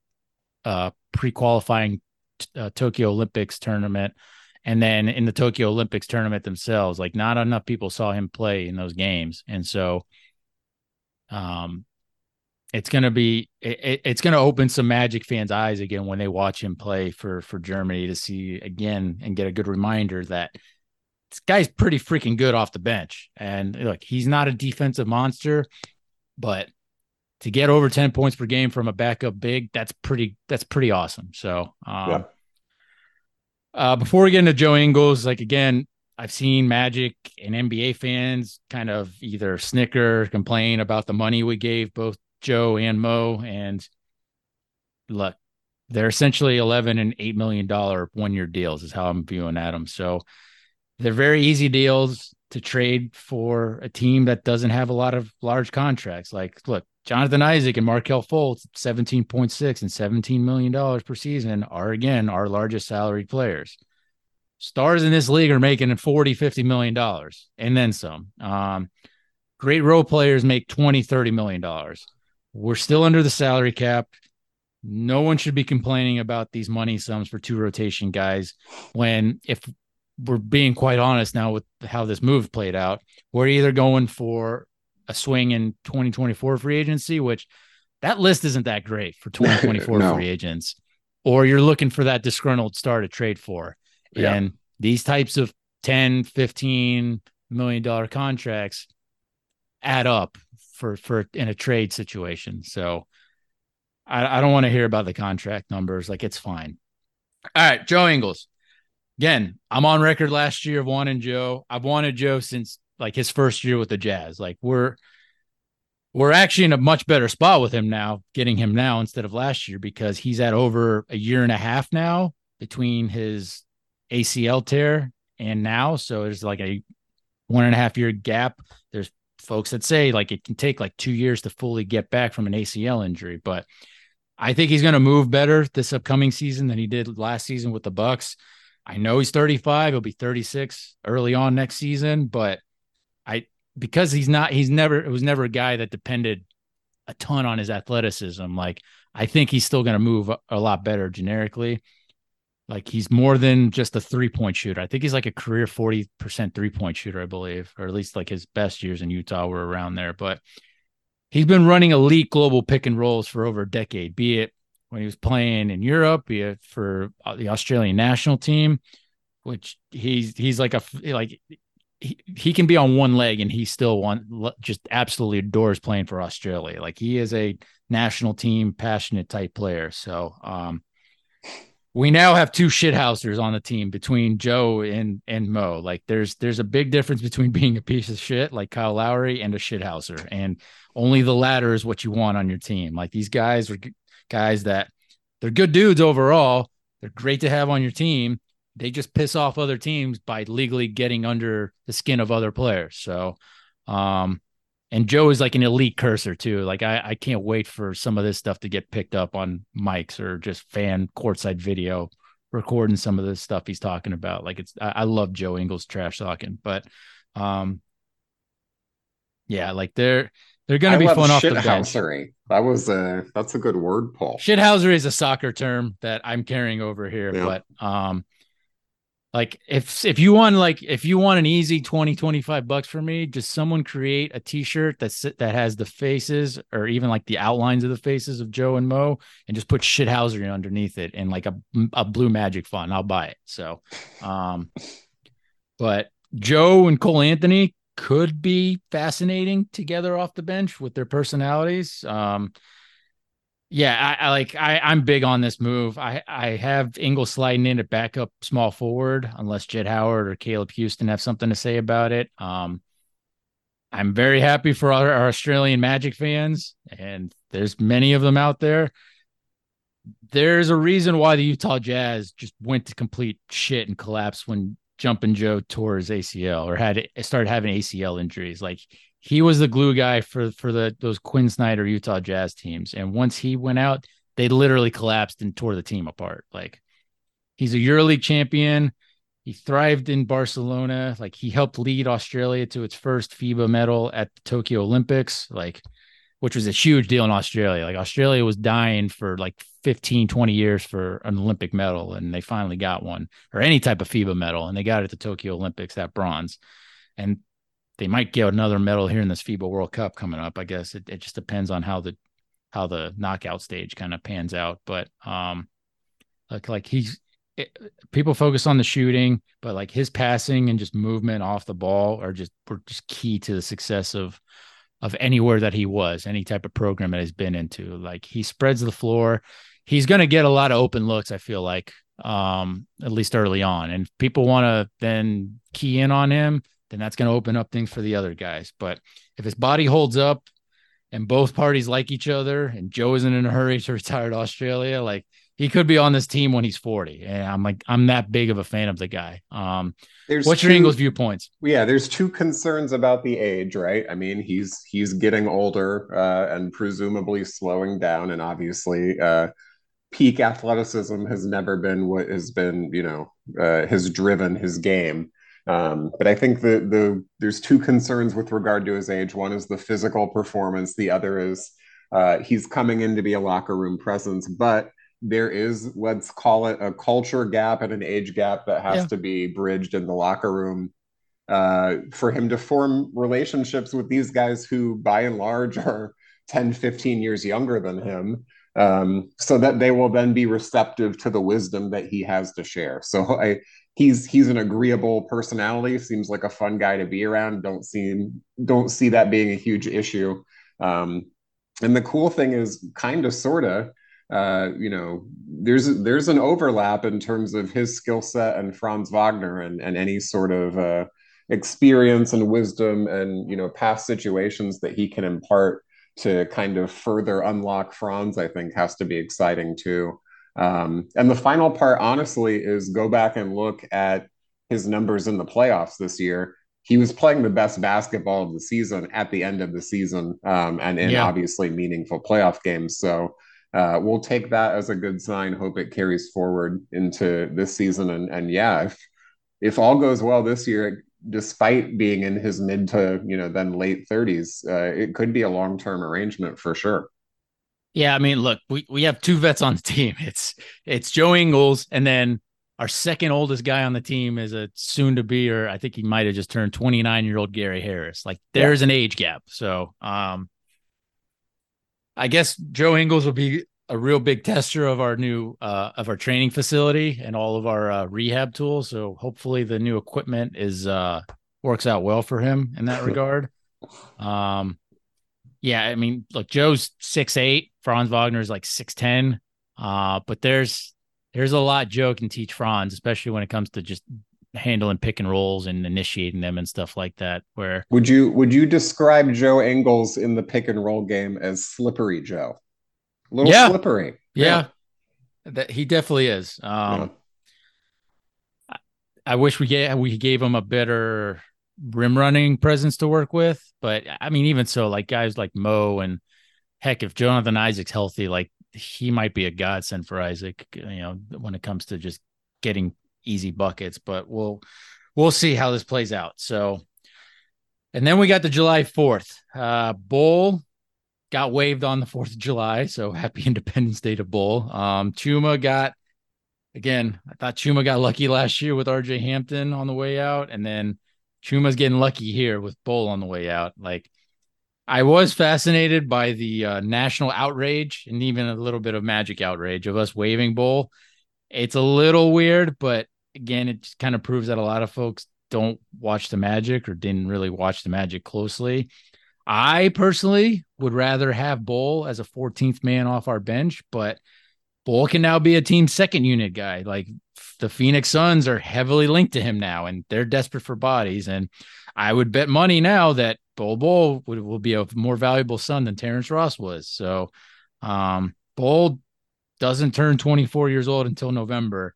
uh, pre-qualifying uh, Tokyo Olympics tournament And then in the Tokyo Olympics tournament themselves, like not enough people saw him play in those games. And so um it's going to be it, it's going to open some magic fans eyes again when they watch him play for for germany to see again and get a good reminder that this guy's pretty freaking good off the bench and look he's not a defensive monster but to get over 10 points per game from a backup big that's pretty that's pretty awesome so um, yeah. uh, before we get into joe ingles like again I've seen Magic and NBA fans kind of either snicker, complain about the money we gave both Joe and Mo, and look, they're essentially eleven and eight million dollar one year deals is how I'm viewing at them. So they're very easy deals to trade for a team that doesn't have a lot of large contracts. Like, look, Jonathan Isaac and Markelle Fultz, 17.6 and $17 million per season are again our largest salaried players. Stars in this league are making 40, 50 million dollars and then some. Um, great role players make 20, 30 million dollars. We're still under the salary cap. No one should be complaining about these money sums for two rotation guys when, if we're being quite honest now with how this move played out, we're either going for a swing in 2024 free agency, which that list isn't that great for 2024 no. free agents, or you're looking for that disgruntled star to trade for. Yeah. And these types of 10, 15 million dollar contracts add up for for in a trade situation. So I, I don't want to hear about the contract numbers. Like it's fine. All right, Joe Ingles. Again, I'm on record last year of wanting Joe. I've wanted Joe since like his first year with the Jazz. Like we're we're actually in a much better spot with him now, getting him now instead of last year because he's at over a year and a half now between his ACL tear and now. So there's like a one and a half year gap. There's folks that say like it can take like two years to fully get back from an ACL injury, but I think he's going to move better this upcoming season than he did last season with the Bucks. I know he's 35, he'll be 36 early on next season, but I because he's not he's never it was never a guy that depended a ton on his athleticism. Like I think he's still going to move a, a lot better generically. Like he's more than just a three point shooter. I think he's like a career 40% three point shooter, I believe, or at least like his best years in Utah were around there. But he's been running elite global pick and rolls for over a decade, be it when he was playing in Europe, be it for uh, the Australian national team, which he's he's like a like he, he can be on one leg and he still want just absolutely adores playing for Australia. Like he is a national team passionate type player. So um we now have two shithousers on the team between Joe and and Mo. Like there's there's a big difference between being a piece of shit like Kyle Lowry and a shithouser, and only the latter is what you want on your team. Like these guys are guys that they're good dudes overall. They're great to have on your team. They just piss off other teams by legally getting under the skin of other players. So, um, and Joe is like an elite cursor too. Like I, I can't wait for some of this stuff to get picked up on mics or just fan courtside video recording some of this stuff he's talking about. Like it's I, I love Joe Ingles trash talking, but um yeah, like they're they're gonna be fun off the bench. That was a that's a good word, Paul. Shithousery is a soccer term that I'm carrying over here, yeah. but um like if if you want like if you want an easy 20 25 bucks for me just someone create a t-shirt that's that has the faces or even like the outlines of the faces of joe and mo and just put shithousery underneath it and like a, a blue magic font i'll buy it. So um but joe and cole anthony could be fascinating together off the bench with their personalities. Um yeah, I, I, like I I'm big on this move. I I have Ingles sliding in at backup small forward unless Jett Howard or Caleb Houstan have something to say about it. Um, I'm very happy for our, our Australian Magic fans, and there's many of them out there. There's a reason why the Utah Jazz just went to complete shit and collapse when Jumping Joe tore his ACL or had started having ACL injuries. Like he was the glue guy for for the those Quin Snyder Utah Jazz teams. And once he went out, they literally collapsed and tore the team apart. Like he's a EuroLeague champion. He thrived in Barcelona. Like he helped lead Australia to its first FIBA medal at the Tokyo Olympics. Like which was a huge deal in Australia. Like Australia was dying for like 15, 20 years for an Olympic medal, and they finally got one or any type of FIBA medal, and they got it at the Tokyo Olympics, that bronze. And they might get another medal here in this FIBA World Cup coming up. I guess it, it just depends on how the how the knockout stage kind of pans out. But um like like he's it, people focus on the shooting, but like his passing and just movement off the ball are just were just key to the success of of anywhere that he was, any type of program that he's been into. Like he spreads the floor. He's going to get a lot of open looks, I feel like, um, at least early on. And people want to then key in on him, then that's going to open up things for the other guys. But if his body holds up and both parties like each other and Joe isn't in a hurry to retire to Australia, like he could be on this team when he's 40. And I'm like, I'm that big of a fan of the guy. Um, there's what's two, your Ingles viewpoints? Yeah, there's two concerns about the age, right? I mean, he's he's getting older uh, and presumably slowing down, and obviously, uh, peak athleticism has never been what has been, you know, uh, has driven his game. Um, but I think the the there's two concerns with regard to his age. One is the physical performance. The other is uh, he's coming in to be a locker room presence, but there is let's call it a culture gap and an age gap that has yeah. to be bridged in the locker room uh, for him to form relationships with these guys who by and large are 10 15 years younger than him um, so that they will then be receptive to the wisdom that he has to share so i he's he's an agreeable personality seems like a fun guy to be around don't see don't see that being a huge issue um, and the cool thing is kind of sort of uh, you know, there's there's an overlap in terms of his skill set and Franz Wagner and and any sort of uh, experience and wisdom and you know past situations that he can impart to kind of further unlock Franz. I think has to be exciting too. Um, and the final part, honestly, is go back and look at his numbers in the playoffs this year. He was playing the best basketball of the season at the end of the season, um, and in yeah. obviously meaningful playoff games. So uh, we'll take that as a good sign. Hope it carries forward into this season. And and yeah, if if all goes well this year, despite being in his mid to you know then late thirties, uh, it could be a long term arrangement for sure. Yeah, I mean, look, we, we have two vets on the team. It's it's Joe Ingles, and then our second oldest guy on the team is a soon to be, or I think he might have just turned 29 year old Gary Harris. Like there's yeah. an age gap. So um I guess Joe Ingles will be a real big tester of our new uh, of our training facility and all of our uh, rehab tools. So hopefully the new equipment is uh, works out well for him in that regard. Um, yeah, I mean, look, Joe's six eight, Franz Wagner is like six ten. Uh, but there's there's a lot Joe can teach Franz, especially when it comes to just handling pick and rolls and initiating them and stuff like that. Where would you would you describe Joe Ingles in the pick and roll game as slippery Joe? A little yeah. slippery. Yeah. yeah. That he definitely is. Um yeah. I, I wish we gave we gave him a better rim running presence to work with. But I mean, even so, like guys like Mo and heck, if Jonathan Isaac's healthy, like he might be a godsend for Isaac, you know, when it comes to just getting easy buckets, but we'll we'll see how this plays out. So, and then we got the July 4th. Uh Bol got waived on the 4th of July, so happy Independence Day to Bol. Um Chuma got again, I thought Chuma got lucky last year with RJ Hampton on the way out and then Chuma's getting lucky here with Bol on the way out. Like I was fascinated by the uh, national outrage and even a little bit of magic outrage of us waving Bol. It's a little weird, but again, it kind of proves that a lot of folks don't watch the Magic or didn't really watch the Magic closely. I personally would rather have Bol as a 14th man off our bench, but Bol can now be a team second unit guy. Like the Phoenix Suns are heavily linked to him now, and they're desperate for bodies. And I would bet money now that Bol Bol would, will be a more valuable Sun than Terrence Ross was. So, um, Bol doesn't turn 24 years old until November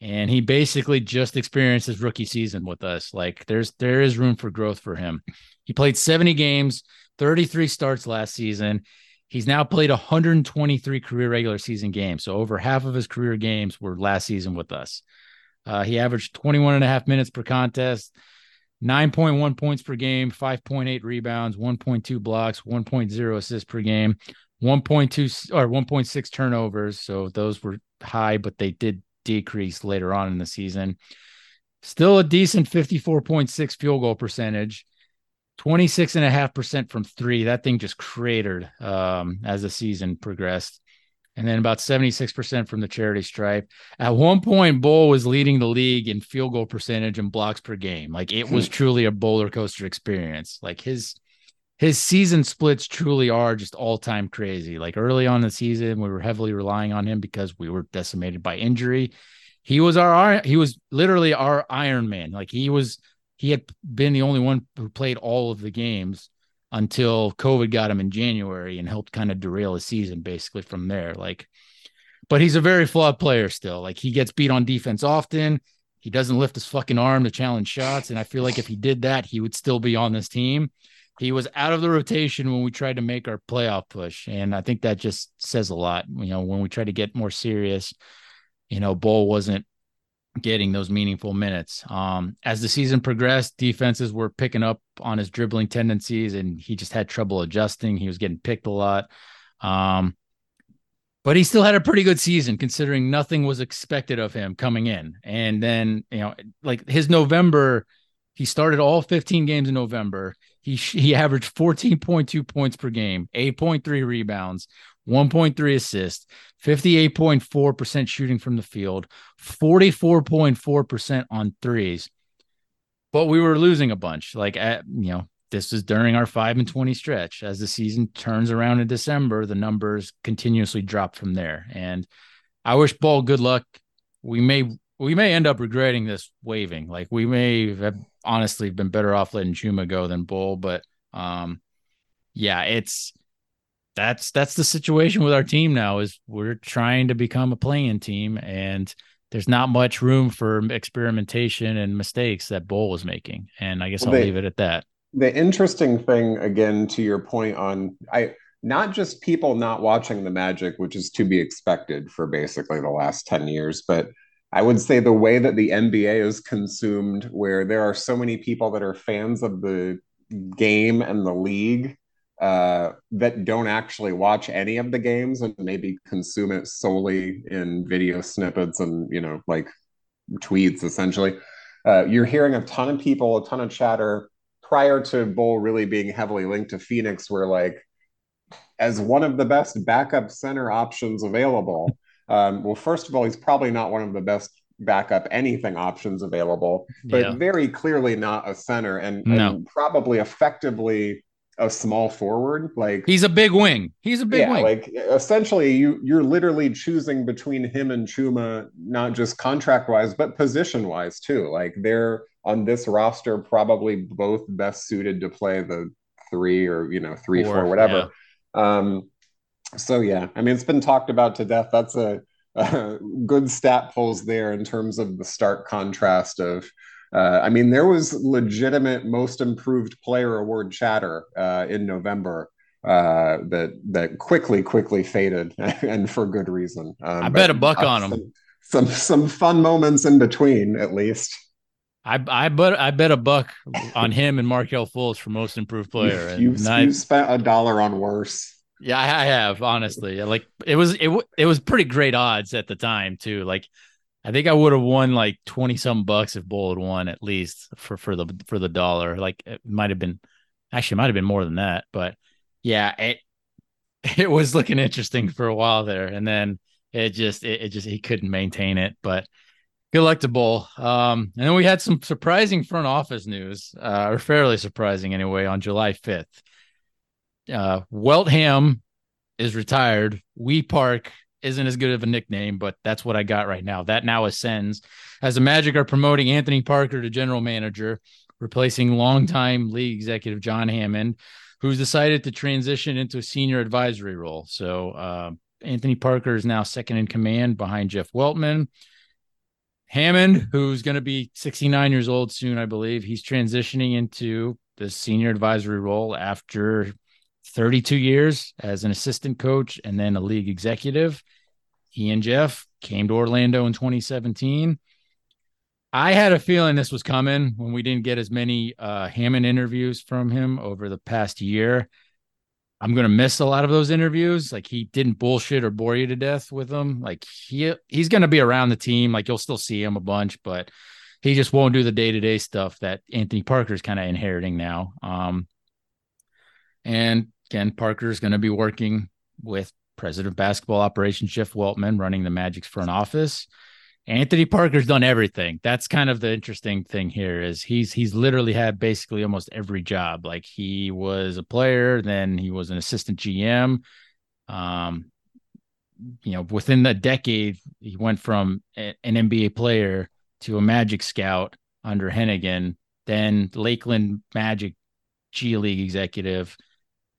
and he basically just experienced his rookie season with us. Like there's there is room for growth for him. He played 70 games, 33 starts last season. He's now played 123 career regular season games. So over half of his career games were last season with us. Uh, he averaged 21 and a half minutes per contest. 9.1 points per game, 5.8 rebounds, 1.2 blocks, 1.0 assists per game, 1.2 or 1.6 turnovers. So those were high, but they did decrease later on in the season. Still a decent 54.6 field goal percentage. 26.5% from three. That thing just cratered um, as the season progressed and then about 76% from the charity stripe. At one point, Bol was leading the league in field goal percentage and blocks per game. Like it was hmm. truly a roller coaster experience. Like his his season splits truly are just all time crazy. Like early on the season, we were heavily relying on him because we were decimated by injury. He was our he was literally our Iron Man. Like he was he had been the only one who played all of the games until COVID got him in January and helped kind of derail his season basically from there. Like, but he's a very flawed player still. Like he gets beat on defense often. He doesn't lift his fucking arm to challenge shots. And I feel like if he did that, he would still be on this team. He was out of the rotation when we tried to make our playoff push. And I think that just says a lot. You know, when we try to get more serious, you know, Bol wasn't getting those meaningful minutes. Um, as the season progressed, defenses were picking up on his dribbling tendencies, and he just had trouble adjusting. He was getting picked a lot. Um, but he still had a pretty good season considering nothing was expected of him coming in. And then, you know, like his November, he started all 15 games in November. He he averaged 14.2 points per game, 8.3 rebounds, 1.3 assists, 58.4% shooting from the field, 44.4% on threes. But we were losing a bunch. Like at, you know, this is during our 5 and 20 stretch. As the season turns around in December, the numbers continuously drop from there. And I wish Bol good luck. We may we may end up regretting this waving. Like we may have honestly been better off letting Chuma go than Bol, but um yeah, it's that's that's the situation with our team now is we're trying to become a playing team and there's not much room for experimentation and mistakes that Bol was making. And I guess well, I'll the, leave it at that. The interesting thing again to your point on I not just people not watching the magic, which is to be expected for basically the last 10 years, but I would say the way that the NBA is consumed, where there are so many people that are fans of the game and the league uh, that don't actually watch any of the games and maybe consume it solely in video snippets and you know like tweets essentially uh, you're hearing a ton of people a ton of chatter prior to Bol really being heavily linked to phoenix where like as one of the best backup center options available um, well first of all he's probably not one of the best backup anything options available but yeah. very clearly not a center and, no. and probably effectively a small forward. Like he's a big wing. He's a big yeah, wing. Like essentially, you you're literally choosing between him and Chuma, not just contract wise, but position wise too. Like they're on this roster, probably both best suited to play the three or you know three four, four whatever. Yeah. Um, so yeah, I mean it's been talked about to death. That's a, a good stat pulls there in terms of the stark contrast of uh, I mean, there was legitimate most improved player award chatter uh, in November uh, that that quickly quickly faded, and for good reason. Um, I bet a buck on him. Some, some some fun moments in between, at least. I I bet I bet a buck on him and Markelle Fultz for most improved player. You, you, you spent a dollar on worse. Yeah, I have honestly. Like it was it it was pretty great odds at the time too. Like I think I would have won like 20 some bucks if Bol had won at least for, for the, for the dollar. Like it might have been, actually might have been more than that, but yeah, it, it was looking interesting for a while there. And then it just, it, it just, he couldn't maintain it, but good luck to Bol. Um, and then we had some surprising front office news, uh, or fairly surprising anyway, on July 5th. Uh, Weltham is retired. We Park isn't as good of a nickname, but that's what I got right now. That now ascends as the Magic are promoting Anthony Parker to general manager, replacing longtime league executive John Hammond, who's decided to transition into a senior advisory role. So uh, Anthony Parker is now second in command behind Jeff Weltman. Hammond, who's going to be 69 years old soon, I believe, he's transitioning into the senior advisory role after 32 years as an assistant coach and then a league executive. He and Jeff came to Orlando in 2017. I had a feeling this was coming when we didn't get as many uh, Hammond interviews from him over the past year. I'm gonna miss a lot of those interviews. Like he didn't bullshit or bore you to death with them. Like he he's gonna be around the team. Like you'll still see him a bunch, but he just won't do the day to day stuff that Anthony Parker's kind of inheriting now. Um, and again, is gonna be working with President of Basketball Operations Jeff Weltman, running the Magic's front office. Anthony Parker's done everything. That's kind of the interesting thing here is he's he's literally had basically almost every job. Like he was a player, then he was an assistant GM. Um, you know, within the decade, he went from a, an NBA player to a Magic scout under Hennigan, then Lakeland Magic G League executive,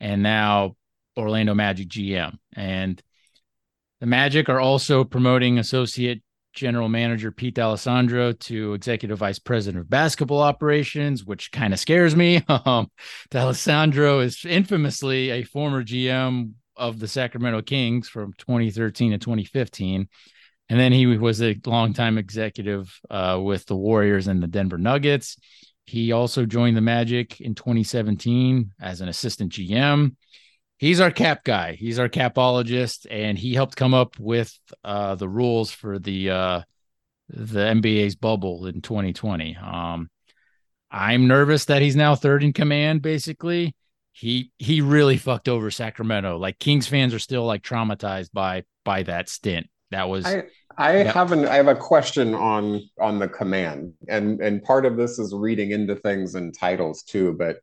and now Orlando Magic GM. And the Magic are also promoting associate general manager Pete D'Alessandro to executive vice president of basketball operations, which kind of scares me. Um, D'Alessandro is infamously a former GM of the Sacramento Kings from 2013 to 2015. And then he was a longtime executive uh, with the Warriors and the Denver Nuggets. He also joined the Magic in 2017 as an assistant GM he's our cap guy. He's our capologist, and he helped come up with uh, the rules for the uh, the NBA's bubble in 2020. Um, I'm nervous that he's now third in command. Basically, he he really fucked over Sacramento. Like Kings fans are still like traumatized by by that stint. That was. I, I yeah. have an I have a question on on the command, and and part of this is reading into things and titles too, but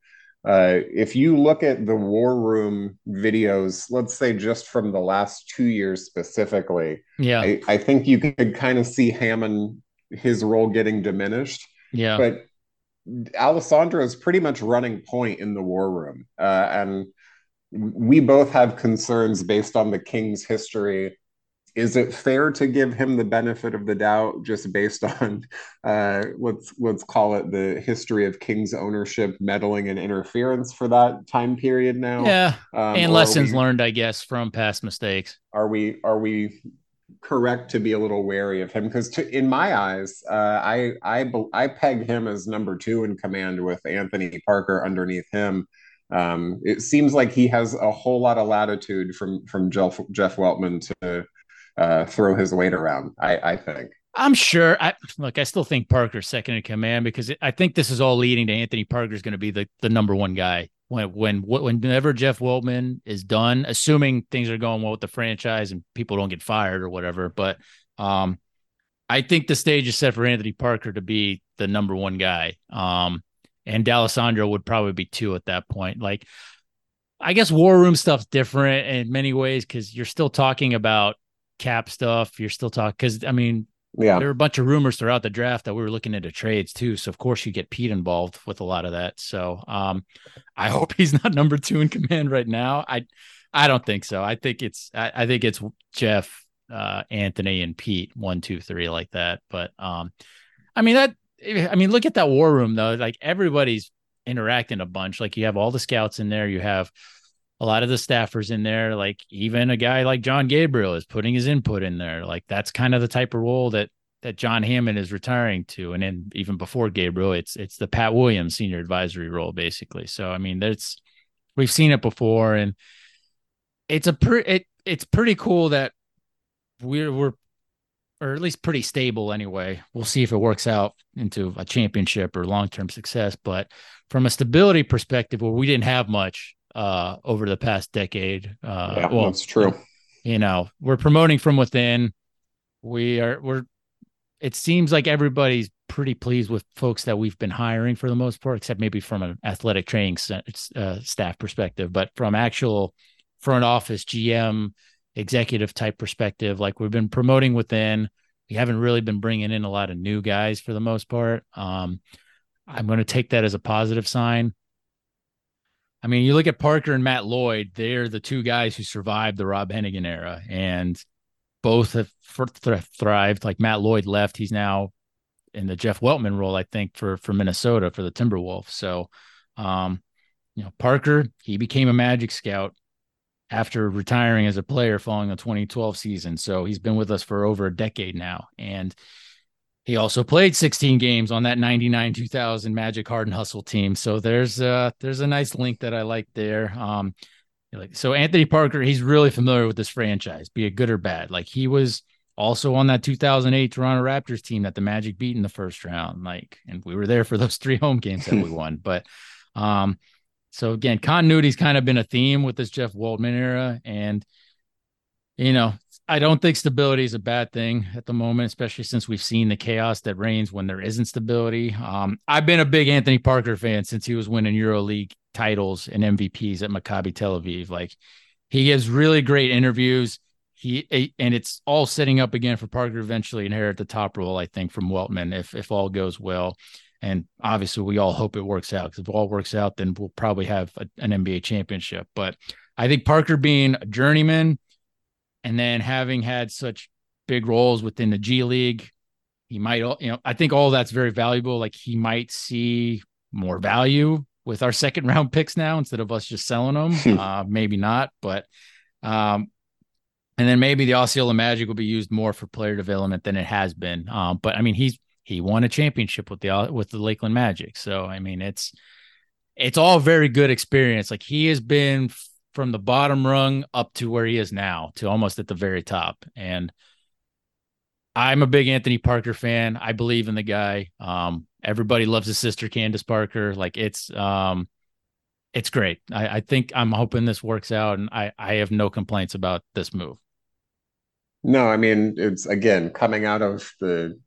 uh, if you look at the war room videos, let's say just from the last two years specifically, yeah, I, I think you could kind of see Hammond his role getting diminished. Yeah, but Alessandro is pretty much running point in the war room, uh, and we both have concerns based on the King's history is it fair to give him the benefit of the doubt just based on uh, let's let's call it the history of King's ownership meddling and interference for that time period now? Yeah, um, and lessons we, learned, I guess, from past mistakes. Are we are we correct to be a little wary of him because in my eyes, uh, I I I peg him as number two in command with Anthony Parker underneath him. Um, it seems like he has a whole lot of latitude from from Jeff Jeff Weltman to uh, throw his weight around. I, I think. I'm sure. I look. I still think Parker's second in command because I think this is all leading to Anthony Parker's going to be the the number one guy when when whenever Jeff Weltman is done, assuming things are going well with the franchise and people don't get fired or whatever. But um, I think the stage is set for Anthony Parker to be the number one guy. Um, and D'Alessandro would probably be two at that point. Like, I guess War Room stuff's different in many ways because you're still talking about cap stuff. You're still talking because I mean, yeah, there were a bunch of rumors throughout the draft that we were looking into trades too. So of course you get Pete involved with a lot of that. So um, I hope he's not number two in command right now. I I don't think so. I think it's I, I think it's Jeff, uh, Anthony, and Pete one, two, three like that. But um, I mean that I mean look at that war room though. Like everybody's interacting a bunch. Like you have all the scouts in there. You have a lot of the staffers in there, like even a guy like John Gabriel is putting his input in there. Like that's kind of the type of role that that John Hammond is retiring to. And then even before Gabriel, it's it's the Pat Williams senior advisory role, basically. So I mean, that's we've seen it before, and it's a pretty it, it's pretty cool that we're we're or at least pretty stable anyway. We'll see if it works out into a championship or long term success. But from a stability perspective, where we didn't have much uh, over the past decade. Uh, yeah, well, that's true. You know, we're promoting from within. We are we're. It seems like everybody's pretty pleased with folks that we've been hiring for the most part, except maybe from an athletic training uh, staff perspective, but from actual front office GM executive type perspective, like we've been promoting within. We haven't really been bringing in a lot of new guys for the most part. Um, I'm going to take that as a positive sign. I mean, you look at Parker and Matt Lloyd, they're the two guys who survived the Rob Hennigan era and both have thrived. Like Matt Lloyd left, he's now in the Jeff Weltman role, I think, for for Minnesota for the Timberwolves. So, um, you know, Parker, he became a Magic scout after retiring as a player following the 2012 season. So he's been with us for over a decade now. And he also played 16 games on that 99 2000 Magic Heart and Hustle team. So there's uh there's a nice link that I like there. Um like so Anthony Parker, he's really familiar with this franchise, be it good or bad. Like he was also on that 2008 Toronto Raptors team that the Magic beat in the first round. Like, and we were there for those three home games that we won. But um, so again, continuity's kind of been a theme with this Jeff Weltman era. And you know, I don't think stability is a bad thing at the moment, especially since we've seen the chaos that reigns when there isn't stability. Um, I've been a big Anthony Parker fan since he was winning EuroLeague titles and MVPs at Maccabi Tel Aviv. Like he gives really great interviews. He and it's all setting up again for Parker eventually inherit the top role, I think, from Weltman if if all goes well. And obviously, we all hope it works out because if all works out, then we'll probably have a, an NBA championship. But I think Parker being a journeyman and then having had such big roles within the G League, he might, you know, I think all that's very valuable. Like he might see more value with our second round picks now instead of us just selling them. uh, maybe not, but, um, and then maybe the Osceola Magic will be used more for player development than it has been. Um, but I mean, he's he won a championship with the with the Lakeland Magic, so I mean, it's it's all very good experience. Like he has been from the bottom rung up to where he is now to almost at the very top. And I'm a big Anthony Parker fan. I believe in the guy. Um, everybody loves his sister Candace Parker. Like it's um it's great. I, I think I'm hoping this works out and I, I have no complaints about this move. No, I mean it's again coming out of the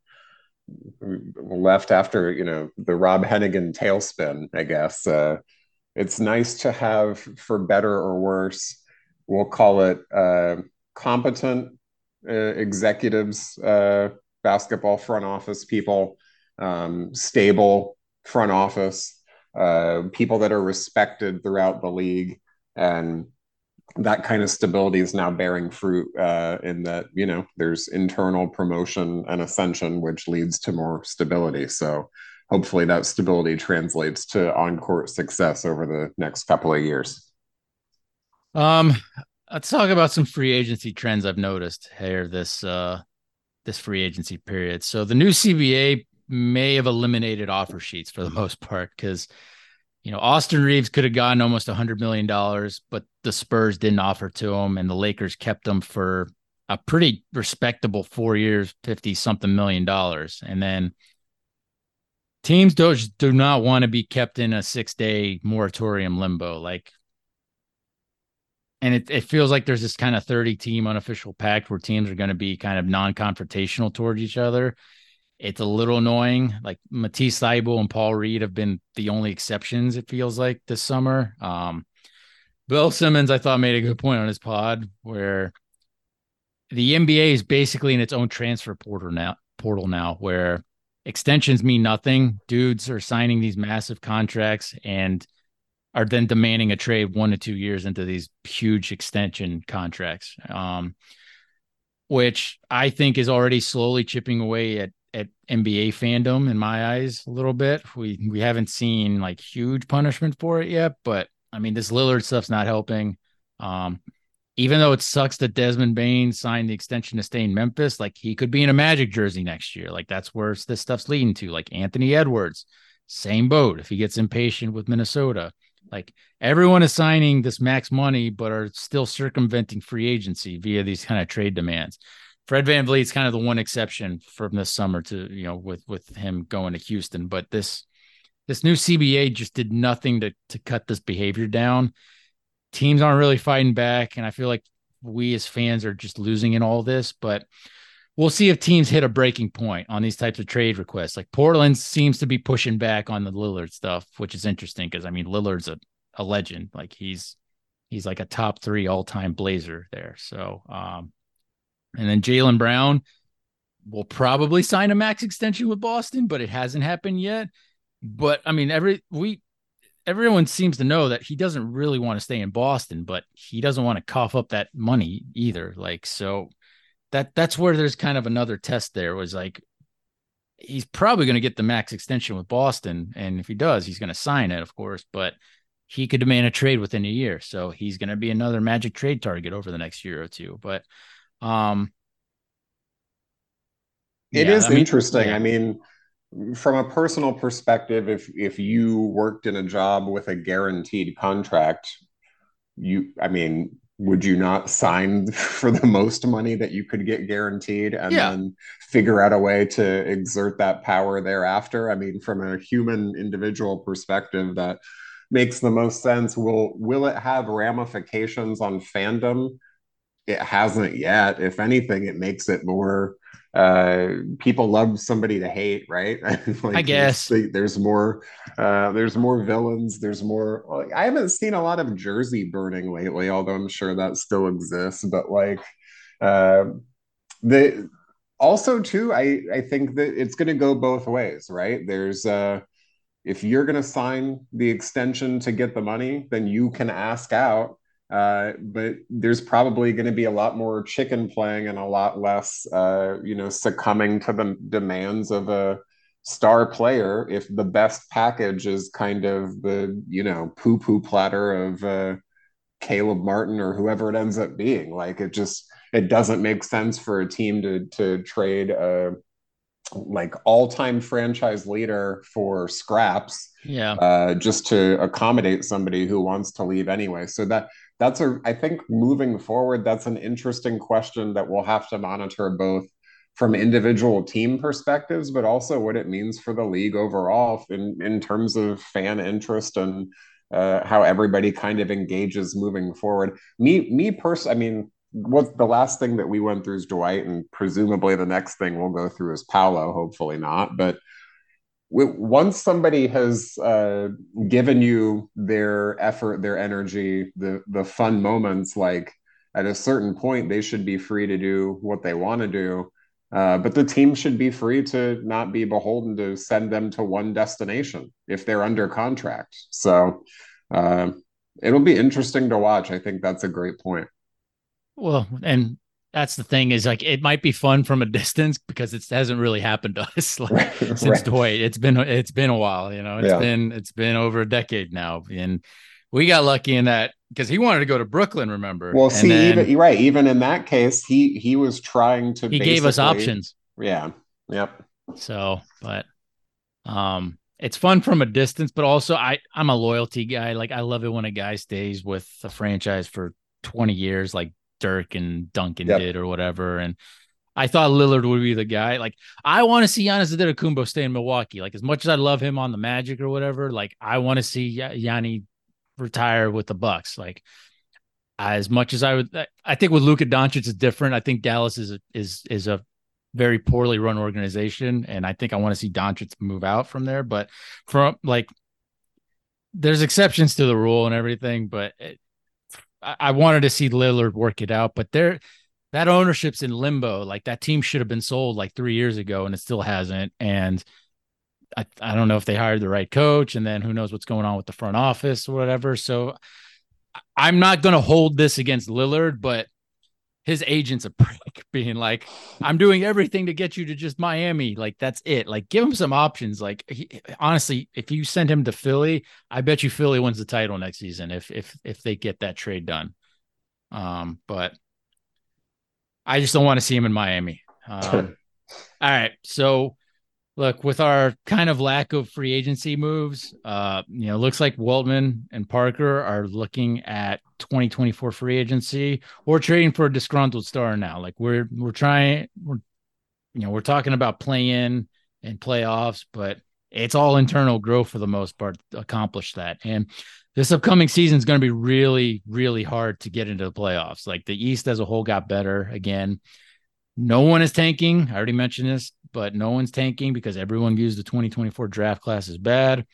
left after you know the Rob Hennigan tailspin, I guess. Uh, it's nice to have, for better or worse, we'll call it uh, competent uh, executives, uh, basketball front office people, um, stable front office, uh, people that are respected throughout the league, and that kind of stability is now bearing fruit uh, in that you know there's internal promotion and ascension, which leads to more stability. So hopefully that stability translates to on-court success over the next couple of years. Um, let's talk about some free agency trends I've noticed here this uh this free agency period. So the new CBA may have eliminated offer sheets for the most part because you know Austin Reaves could have gotten almost a hundred million dollars, but the Spurs didn't offer to him, and the Lakers kept him for a pretty respectable four years, fifty something million dollars, and then teams do, do not want to be kept in a six day moratorium limbo. Like, and it, it feels like there's this kind of 30 team unofficial pact where teams are going to be kind of non confrontational towards each other. It's a little annoying. Like Matisse Thybulle and Paul Reed have been the only exceptions, it feels like this summer. Um, Bill Simmons, I thought, made a good point on his pod where the NBA is basically in its own transfer portal now, portal now, where extensions mean nothing. Dudes are signing these massive contracts and are then demanding a trade one to two years into these huge extension contracts, um, which I think is already slowly chipping away at at NBA fandom in my eyes a little bit. We we haven't seen like huge punishment for it yet, but I mean this Lillard stuff's not helping. Um, even though it sucks that Desmond Bane signed the extension to stay in Memphis, like he could be in a Magic jersey next year. Like that's where this stuff's leading to. Like Anthony Edwards, same boat. If he gets impatient with Minnesota, like everyone is signing this max money, but are still circumventing free agency via these kind of trade demands. Fred VanVleet's kind of the one exception from this summer to, you know, with with him going to Houston. But this this new CBA just did nothing to to cut this behavior down teams aren't really fighting back, and I feel like we as fans are just losing in all this. But we'll see if teams hit a breaking point on these types of trade requests. Like Portland seems to be pushing back on the Lillard stuff, which is interesting because I mean Lillard's a, a legend. Like he's he's like a top three all time Blazer there. So um, and then Jaylen Brown will probably sign a max extension with Boston, but it hasn't happened yet. But I mean, every we everyone seems to know that he doesn't really want to stay in Boston, but he doesn't want to cough up that money either. Like, so that that's where there's kind of another test there was like he's probably going to get the max extension with Boston. And if he does, he's going to sign it, of course, but he could demand a trade within a year. So he's going to be another magic trade target over the next year or two. But um It Yeah, is I mean, interesting. yeah. I mean, from a personal perspective, if if you worked in a job with a guaranteed contract, you, I mean, would you not sign for the most money that you could get guaranteed and Yeah. then figure out a way to exert that power thereafter? I mean, from a human individual perspective, that makes the most sense. Will will it have ramifications on fandom? It hasn't yet. If anything, it makes it more uh people love somebody to hate right like I guess. there's, there's more uh there's more villains there's more like i haven't seen a lot of jersey burning lately although i'm sure that still exists but like uh the also too i i think that it's going to go both ways right there's uh if you're going to sign the extension to get the money then you can ask out uh, but there's probably going to be a lot more chicken playing and a lot less, uh, you know, succumbing to the demands of a star player if the best package is kind of the, you know, poo poo platter of uh, Caleb Martin or whoever it ends up being. Like it just, it doesn't make sense for a team to to trade a like all-time franchise leader for scraps Yeah. uh, just to accommodate somebody who wants to leave anyway. So that that's a I think moving forward, that's an interesting question that we'll have to monitor both from individual team perspectives, but also what it means for the league overall in in terms of fan interest and uh, how everybody kind of engages moving forward. Me me personally, I mean, what the last thing that we went through is Dwight, and presumably the next thing we'll go through is Paolo. Hopefully not, but once somebody has uh, given you their effort, their energy, the the fun moments, like at a certain point, they should be free to do what they want to do. Uh, but the team should be free to not be beholden to send them to one destination if they're under contract. So uh, it'll be interesting to watch. I think that's a great point. Well, and that's the thing is like it might be fun from a distance because it hasn't really happened to us like, Right, since right. Dwight. It's been it's been a while, you know. It's Yeah. been it's been over a decade now, and we got lucky in that because he wanted to go to Brooklyn. Remember? Well, And see, then even right. Even in that case, he he was trying to. he gave us options. Yeah. Yep. So, but um, it's fun from a distance, but also I I'm a loyalty guy. Like I love it when a guy stays with a franchise for 20 years, like Dirk and Duncan Yep. did or whatever. And I thought Lillard would be the guy. Like I want to see Giannis Antetokounmpo stay in Milwaukee. Like as much as I love him on the Magic or whatever, like I want to see Ya- Yanni retire with the Bucks. Like as much as I would, I- I think with Luka Doncic it's different. I think Dallas is a, is is a very poorly run organization, and I think I want to see Doncic move out from there. But from like, there's exceptions to the rule and everything, but it, I, wanted to see Lillard work it out. But there, that ownership's in limbo. Like that team should have been sold like three years ago, and it still hasn't. And I, I don't know if they hired the right coach, and then who knows what's going on with the front office or whatever. So I'm not going to hold this against Lillard, but his agent's a prick, being like, "I'm doing everything to get you to just Miami." Like that's it. Like give him some options. Like he, honestly, if you send him to Philly, I bet you Philly wins the title next season if if if they get that trade done. Um, but I just don't want to see him in Miami. Um, all right, so look with our kind of lack of free agency moves uh you know looks like Weltman and Parker are looking at 2024 free agency or trading for a disgruntled star now. Like we're we're trying we're you know we're talking about play in and playoffs but it's all internal growth for the most part to accomplish that. And this upcoming season is going to be really really hard to get into the playoffs. Like the east as a whole got better again. No one is tanking. I already mentioned this, but no one's tanking because everyone views the 2024 draft class as bad.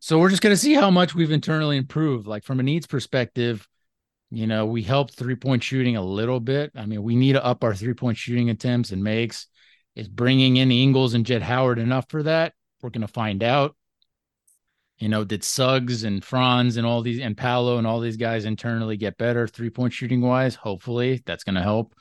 So we're just going to see how much we've internally improved. Like from a needs perspective, you know, we helped three point shooting a little bit. I mean, we need to up our three point shooting attempts and makes. Is bringing in Ingles and Jett Howard enough for that? We're going to find out. You know, did Suggs and Franz and all these and Paolo and all these guys internally get better three point shooting wise? Hopefully that's going to help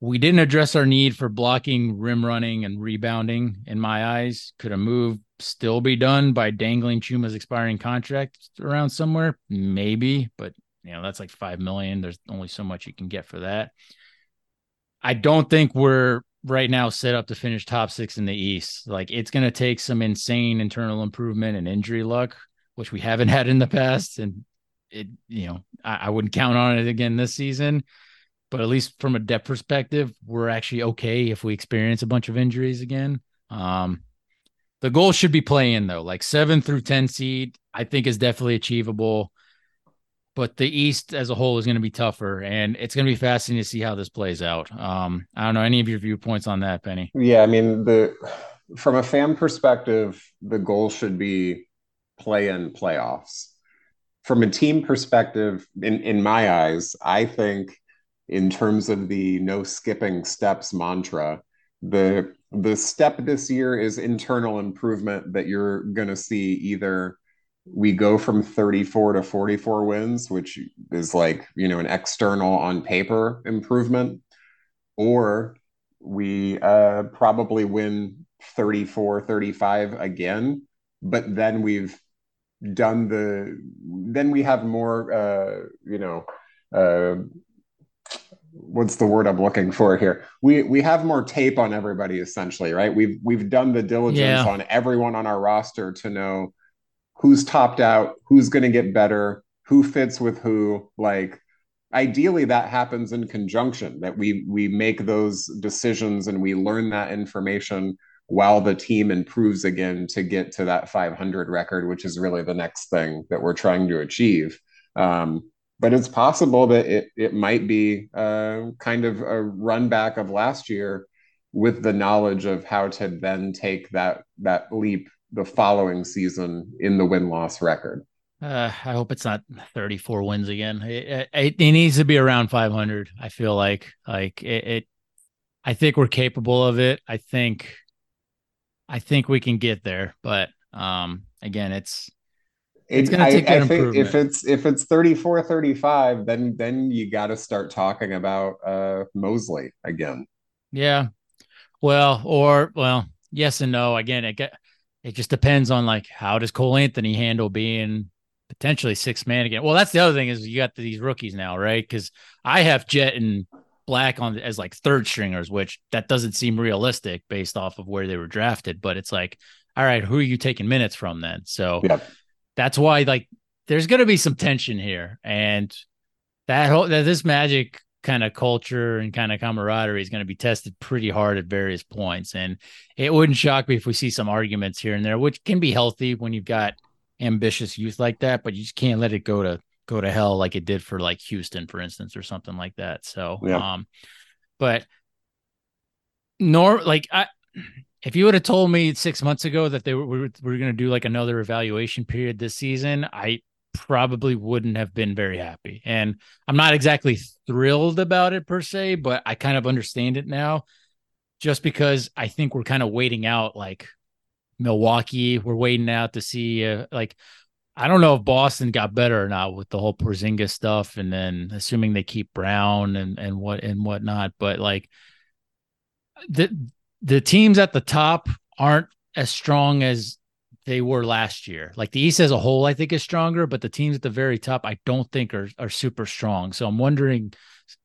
we didn't address our need for blocking, rim running, and rebounding. In my eyes, could a move still be done by dangling Chuma's expiring contract around somewhere? Maybe, but you know that's like five million. There's only so much you can get for that. I don't think we're right now set up to finish top six in the East. Like it's going to take some insane internal improvement and injury luck, which we haven't had in the past. And it, you know, I, I wouldn't count on it again this season. But at least from a depth perspective, we're actually okay if we experience a bunch of injuries again. Um, the goal should be playing though, like seven through 10 seed, I think is definitely achievable but the East as a whole is going to be tougher, and it's going to be fascinating to see how this plays out. Um, I don't know any of your viewpoints on that, Penny. Yeah, I mean the from a fan perspective, the goal should be play in playoffs. From a team perspective, in in my eyes, I think in terms of the no skipping steps mantra, the the step this year is internal improvement that you're going to see either we go from 34 to 44 wins, which is like, you know, an external on paper improvement, or we uh, probably win 34, 35 again, but then we've done the, then we have more, uh, you know, uh, what's the word I'm looking for here? We we have more tape on everybody essentially, right? We've we've done the diligence yeah. on everyone on our roster to know who's topped out, who's going to get better, who fits with who. Like, ideally, that happens in conjunction. That we we make those decisions and we learn that information while the team improves again to get to that 500 record, which is really the next thing that we're trying to achieve. Um, but it's possible that it it might be uh, kind of a run back of last year with the knowledge of how to then take that that leap the following season in the win loss record. Uh, I hope it's not 34 wins again. It, it, it, needs to be around 500. I feel like like it, it. I think we're capable of it. I think. I think we can get there, but um, again, it's it's going to take I, think if it's if it's 34 35 then then you got to start talking about uh Mosley again. Yeah. Well, or well, yes and no. Again, it get it just depends on like how does Cole Anthony handle being potentially six man again. Well, that's the other thing is you got these rookies now, right? Because I have Jett and Black on as like third stringers, which that doesn't seem realistic based off of where they were drafted. But it's like, all right, who are you taking minutes from then? So that's why like there's going to be some tension here, and that whole that this Magic kind of culture and kind of camaraderie is going to be tested pretty hard at various points. And it wouldn't shock me if we see some arguments here and there, which can be healthy when you've got ambitious youth like that, but you just can't let it go to go to hell like it did for like Houston, for instance, or something like that. So, yeah. um, but nor like I, if you would have told me six months ago that they were we were, we were going to do like another evaluation period this season, I probably wouldn't have been very happy. And I'm not exactly thrilled about it per se, but I kind of understand it now just because I think we're kind of waiting out like Milwaukee. We're waiting out to see uh, like I don't know if Boston got better or not with the whole Porzingis stuff, and then assuming they keep Brown and and what and whatnot. But like the the teams at the top aren't as strong as they were last year. Like the East as a whole, I think is stronger, but the teams at the very top, I don't think are are super strong. So I'm wondering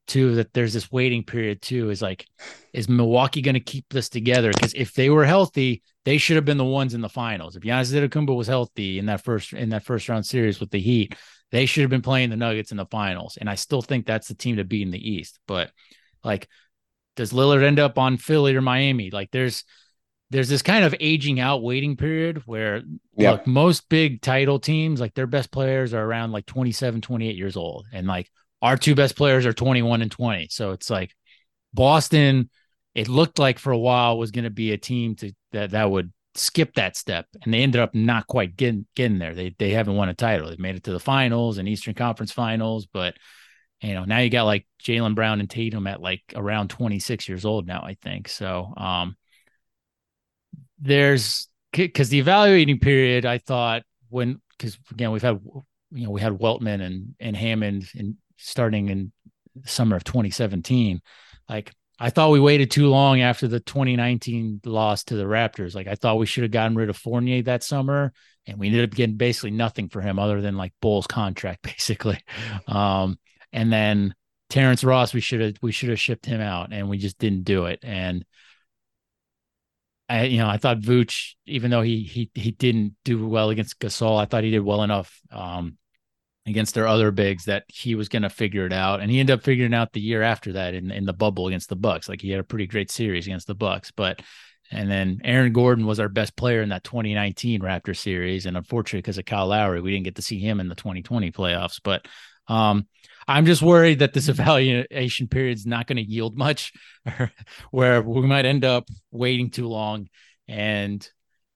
too that there's this waiting period too. Is like, is Milwaukee going to keep this together? Because if they were healthy, they should have been the ones in the finals. If Giannis Antetokounmpo was healthy in that first in that first round series with the Heat, they should have been playing the Nuggets in the finals. And I still think that's the team to beat in the East. But like, does Lillard end up on Philly or Miami? Like, there's there's this kind of aging out waiting period where yep. look, most big title teams, like their best players are around like 27, 28 years old. And like our two best players are 21 and 20. So it's like Boston, it looked like for a while was going to be a team to that that would skip that step. And they ended up not quite getting getting there. They they haven't won a title. They've made it to the finals and Eastern Conference finals, but you know, now you got like Jaylen Brown and Tatum at like around 26 years old now, I think. So um there's because the evaluating period, I thought when because again we've had you know we had Weltman and and Hammond in starting in summer of 2017, like I thought we waited too long after the 2019 loss to the Raptors. Like I thought we should have gotten rid of Fournier that summer, and we ended up getting basically nothing for him other than like Bull's contract, basically. Um, and then Terrence Ross, we should have we should have shipped him out, and we just didn't do it. And I you know I thought Vooch, even though he he he didn't do well against Gasol, I thought he did well enough um, against their other bigs that he was going to figure it out, and he ended up figuring out the year after that in in the bubble against the Bucks. Like he had a pretty great series against the Bucks, but and then Aaron Gordon was our best player in that 2019 Raptor series, and unfortunately because of Kyle Lowry, we didn't get to see him in the 2020 playoffs, but. Um, I'm just worried that this evaluation period is not going to yield much, where we might end up waiting too long and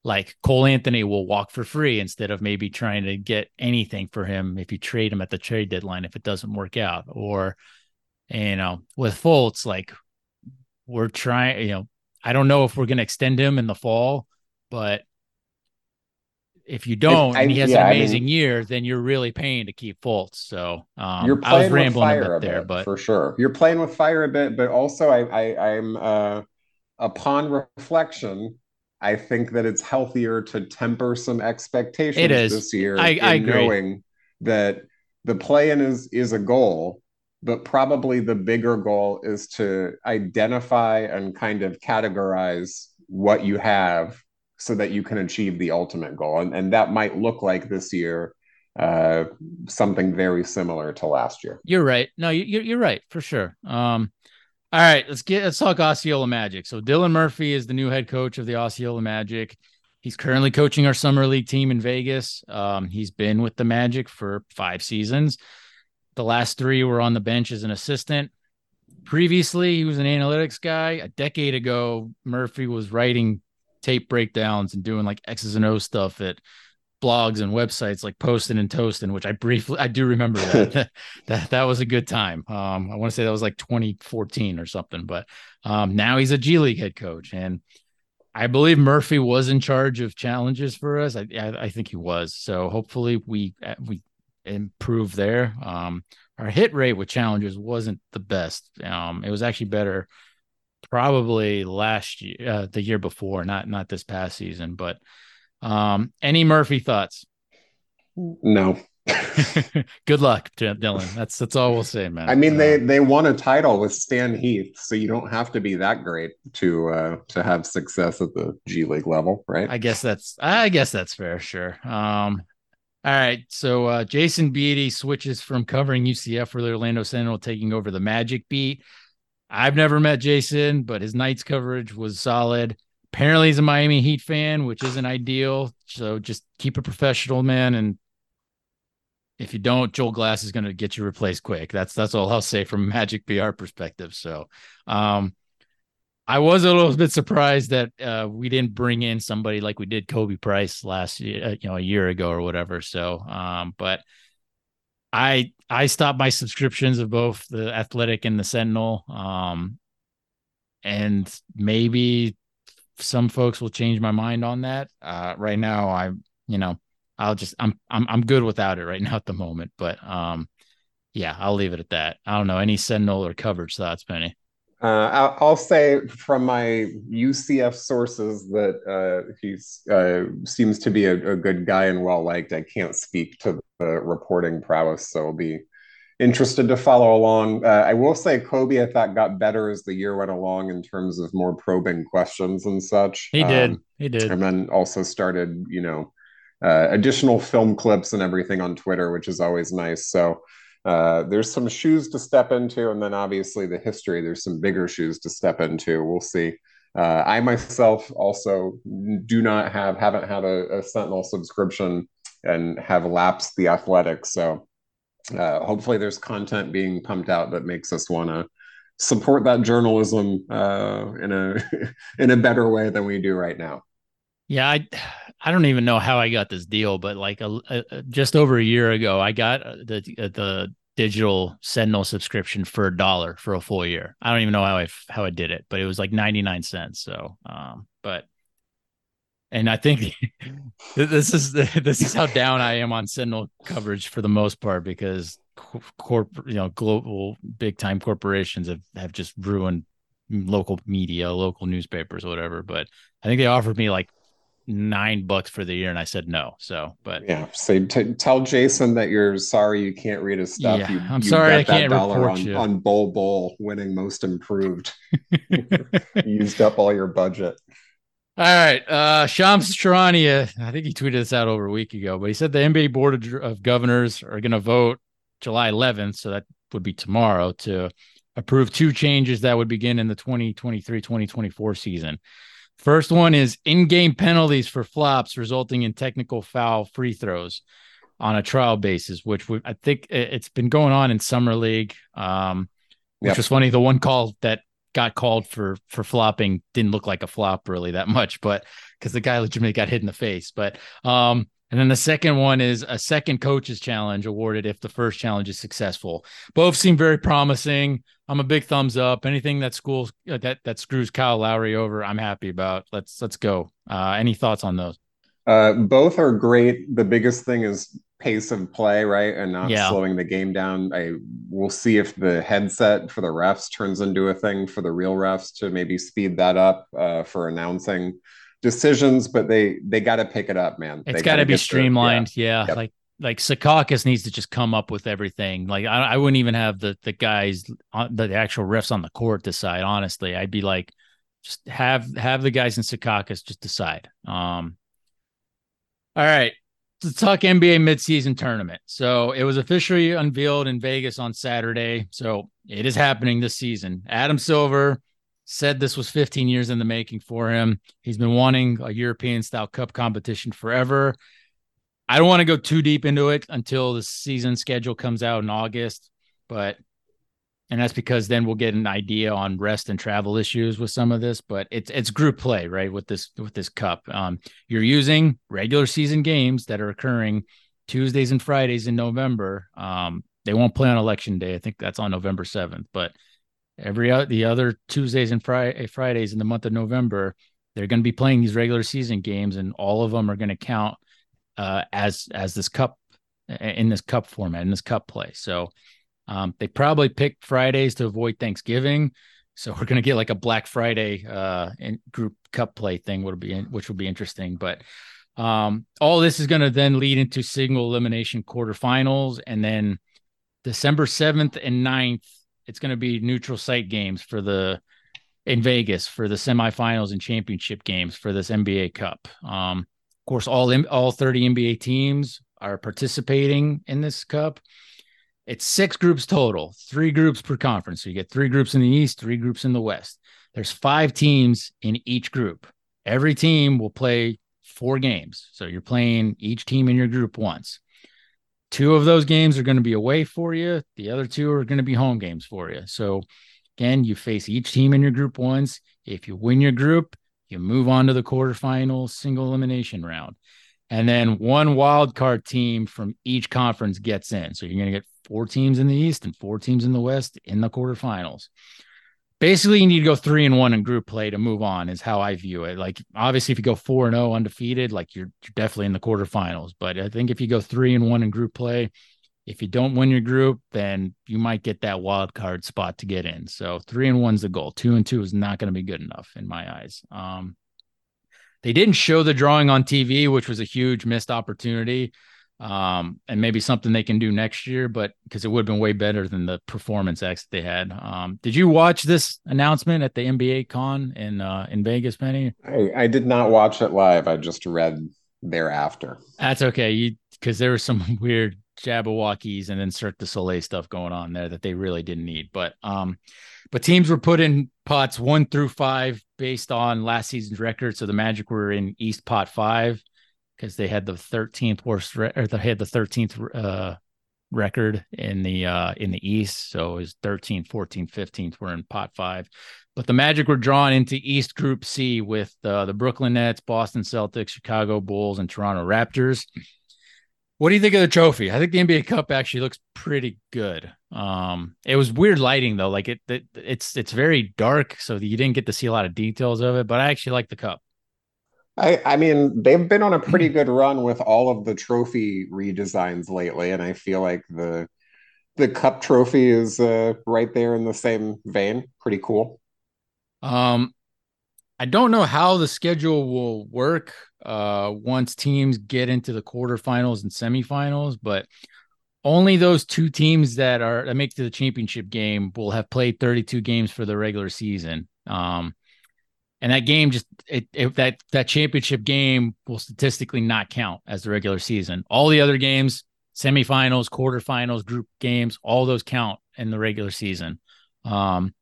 like Cole Anthony will walk for free instead of maybe trying to get anything for him if you trade him at the trade deadline if it doesn't work out. Or, you know, with Fultz, like we're trying, you know, I don't know if we're going to extend him in the fall, but if you don't, I, and he has yeah, an amazing I mean, year, then you're really paying to keep Fultz. So um, you're playing I was rambling with fire a bit there, but for sure, you're playing with fire a bit. But also, I, I I'm uh, upon reflection, I think that it's healthier to temper some expectations it is. this year. I, I agree. knowing that the play-in is is a goal, but probably the bigger goal is to identify and kind of categorize what you have so that you can achieve the ultimate goal. And, and that might look like this year uh, something very similar to last year. You're right. No, you're, you're right for sure. Um, all right, let's get let's talk Osceola Magic. So Dylan Murphy is the new head coach of the Osceola Magic. He's currently coaching our summer league team in Vegas. Um, he's been with the Magic for five seasons. The last three were on the bench as an assistant. Previously, he was an analytics guy. A decade ago, Murphy was writing tape breakdowns and doing like X's and O stuff at blogs and websites like Posting and Toasting, which I briefly I do remember that that that was a good time. Um, I want to say that was like 2014 or something, but um, now he's a G League head coach, and I believe Murphy was in charge of challenges for us. I I, I think he was. So hopefully we uh, we improve there. Um, our hit rate with challenges wasn't the best. Um, it was actually better probably last year, uh, the year before, not not this past season. But um, any Murphy thoughts? No. Good luck, Dylan. That's that's all we'll say, man. I mean, they uh, they won a title with Stan Heath, so you don't have to be that great to uh, to have success at the G League level, right? I guess that's I guess that's fair. Sure. Um, all right. So uh, Jason Beede switches from covering UCF for the Orlando Sentinel, taking over the Magic beat. I've never met Jason, but his Knights coverage was solid. Apparently, he's a Miami Heat fan, which isn't ideal. So just keep it professional, man. And if you don't, Joel Glass is going to get you replaced quick. That's that's all I'll say from Magic PR perspective. So, um, I was a little bit surprised that uh, we didn't bring in somebody like we did Khobi Price last year, uh, you know, a year ago or whatever. So, um, but I I stopped my subscriptions of both the Athletic and the Sentinel. Um, and maybe some folks will change my mind on that. Uh, right now, I you know I'll just I'm I'm I'm good without it right now at the moment. But um, yeah, I'll leave it at that. I don't know any Sentinel or coverage thoughts, Penny. Uh, I'll, say from my UCF sources that uh, he uh, seems to be a, a, good guy and well liked. I can't speak to the reporting prowess, so I'll be interested to follow along. Uh, I will say Khobi, I thought, got better as the year went along in terms of more probing questions and such. He did. Um, he did. And then also started, you know, uh, additional film clips and everything on Twitter, which is always nice. So uh, there's some shoes to step into, and then obviously the history. There's some bigger shoes to step into. We'll see. Uh, I myself also do not have haven't had a, a, Sentinel subscription and have lapsed the Athletics. So uh, hopefully there's content being pumped out that makes us want to support that journalism uh, in a in a better way than we do right now. Yeah, I I don't even know how I got this deal, but like a, a just over a year ago, I got uh, the uh, the digital Sentinel subscription for a dollar for a full year. I don't even know how I how I did it, but it was like 99 cents. So, um, but and I think this is this is how down I am on Sentinel coverage for the most part because corp you know global big time corporations have have just ruined local media, local newspapers, whatever. But I think they offered me like nine bucks for the year and i said no so but yeah so t- tell jason that you're sorry you can't read his stuff yeah, you, i'm you sorry i can't report on, you. on Bol Bol winning most improved used up all your budget All right. Uh Shams Charania, I think he tweeted this out over a week ago, but he said the NBA Board of Governors are going to vote July 11th, so that would be tomorrow, to approve two changes that would begin in the 2023 2024 season. First one is in game penalties for flops resulting in technical foul free throws on a trial basis, which I think it's been going on in Summer League. Um, which yep. was funny. The one call that got called for for flopping didn't look like a flop really that much, but because the guy legitimately got hit in the face. But um, and then the second one is a second coach's challenge awarded if the first challenge is successful. Both seem very promising. I'm a big thumbs up. Anything that schools uh, that that screws Kyle Lowry over, I'm happy about. Let's let's go. Uh, any thoughts on those? Uh, both are great. The biggest thing is pace of play, right, and not yeah. slowing the game down. I will see if the headset for the refs turns into a thing for the real refs to maybe speed that up uh, for announcing decisions, but they they got to pick it up, man. It's got to be streamlined. The, yeah, yeah. Yep. like like Secaucus needs to just come up with everything. Like I, I wouldn't even have the the guys on the actual refs on the court decide. Honestly, I'd be like, just have have the guys in Secaucus just decide. Um. All right, to talk NBA midseason tournament. So it was officially unveiled in Vegas on Saturday. So it is happening this season. Adam Silver said this was 15 years in the making for him. He's been wanting a European style cup competition forever. I don't want to go too deep into it until the season schedule comes out in August, but and that's because then we'll get an idea on rest and travel issues with some of this. But it's it's group play, right? With this with this cup, um, you're using regular season games that are occurring Tuesdays and Fridays in November. Um, they won't play on election day. I think that's on November seventh, but every the other Tuesdays and Friday, eh, Fridays in the month of November, they're going to be playing these regular season games, and all of them are going to count uh, as as this cup eh, in this cup format in this cup play. So um, they probably picked Fridays to avoid Thanksgiving. So we're going to get like a Black Friday uh, in group cup play thing, would be which will be interesting. But um, all this is going to then lead into single elimination quarterfinals, and then December seventh and 9th it's going to be neutral site games for the in Vegas for the semifinals and championship games for this NBA Cup. Um, of course, all all 30 NBA teams are participating in this cup. It's six groups total, three groups per conference. So you get three groups in the East, three groups in the West. There's five teams in each group. Every team will play four games. So you're playing each team in your group once. Two of those games are going to be away for you. The other two are going to be home games for you. So again, you face each team in your group once. If you win your group, you move on to the quarterfinal single elimination round. And then one wild card team from each conference gets in. So you're going to get four teams in the East and four teams in the West in the quarterfinals basically you need to go three and one in group play to move on is how I view it. Like obviously if you go four and oh undefeated, like you're, you're definitely in the quarterfinals. But I think if you go three and one in group play, if you don't win your group, then you might get that wild card spot to get in. So three and one's the goal. Two and two is not going to be good enough in my eyes. Um, they didn't show the drawing on TV, which was a huge missed opportunity um, and maybe something they can do next year, but because it would have been way better than the performance X they had. Um, did you watch this announcement at the NBA con in uh, in Vegas, Penny? I, I did not watch it live. I just read thereafter. That's okay. You because there was some weird Jabbawockeez and then Cirque du Soleil stuff going on there that they really didn't need. But um, but teams were put in pots one through five based on last season's record. So the Magic were in East pot five because they had the 13th worst re- or they had the 13th uh, record in the uh, in the East. So it was 13th, 14th, 15th were in pot five. But the Magic were drawn into East Group C with uh, the Brooklyn Nets, Boston Celtics, Chicago Bulls, and Toronto Raptors. What do you think of the trophy? I think the NBA Cup actually looks pretty good. Um, it was weird lighting though, like it, it it's it's very dark, so you didn't get to see a lot of details of it. But I actually like the cup. I, I mean, they've been on a pretty good run with all of the trophy redesigns lately, and I feel like the the cup trophy is uh, right there in the same vein. Pretty cool. Um, I don't know how the schedule will work uh, once teams get into the quarterfinals and semifinals, but only those two teams that are that make to the championship game will have played 32 games for the regular season. Um, and that game just it, it, that that championship game will statistically not count as the regular season. All the other games, semifinals, quarterfinals, group games, all those count in the regular season. Um,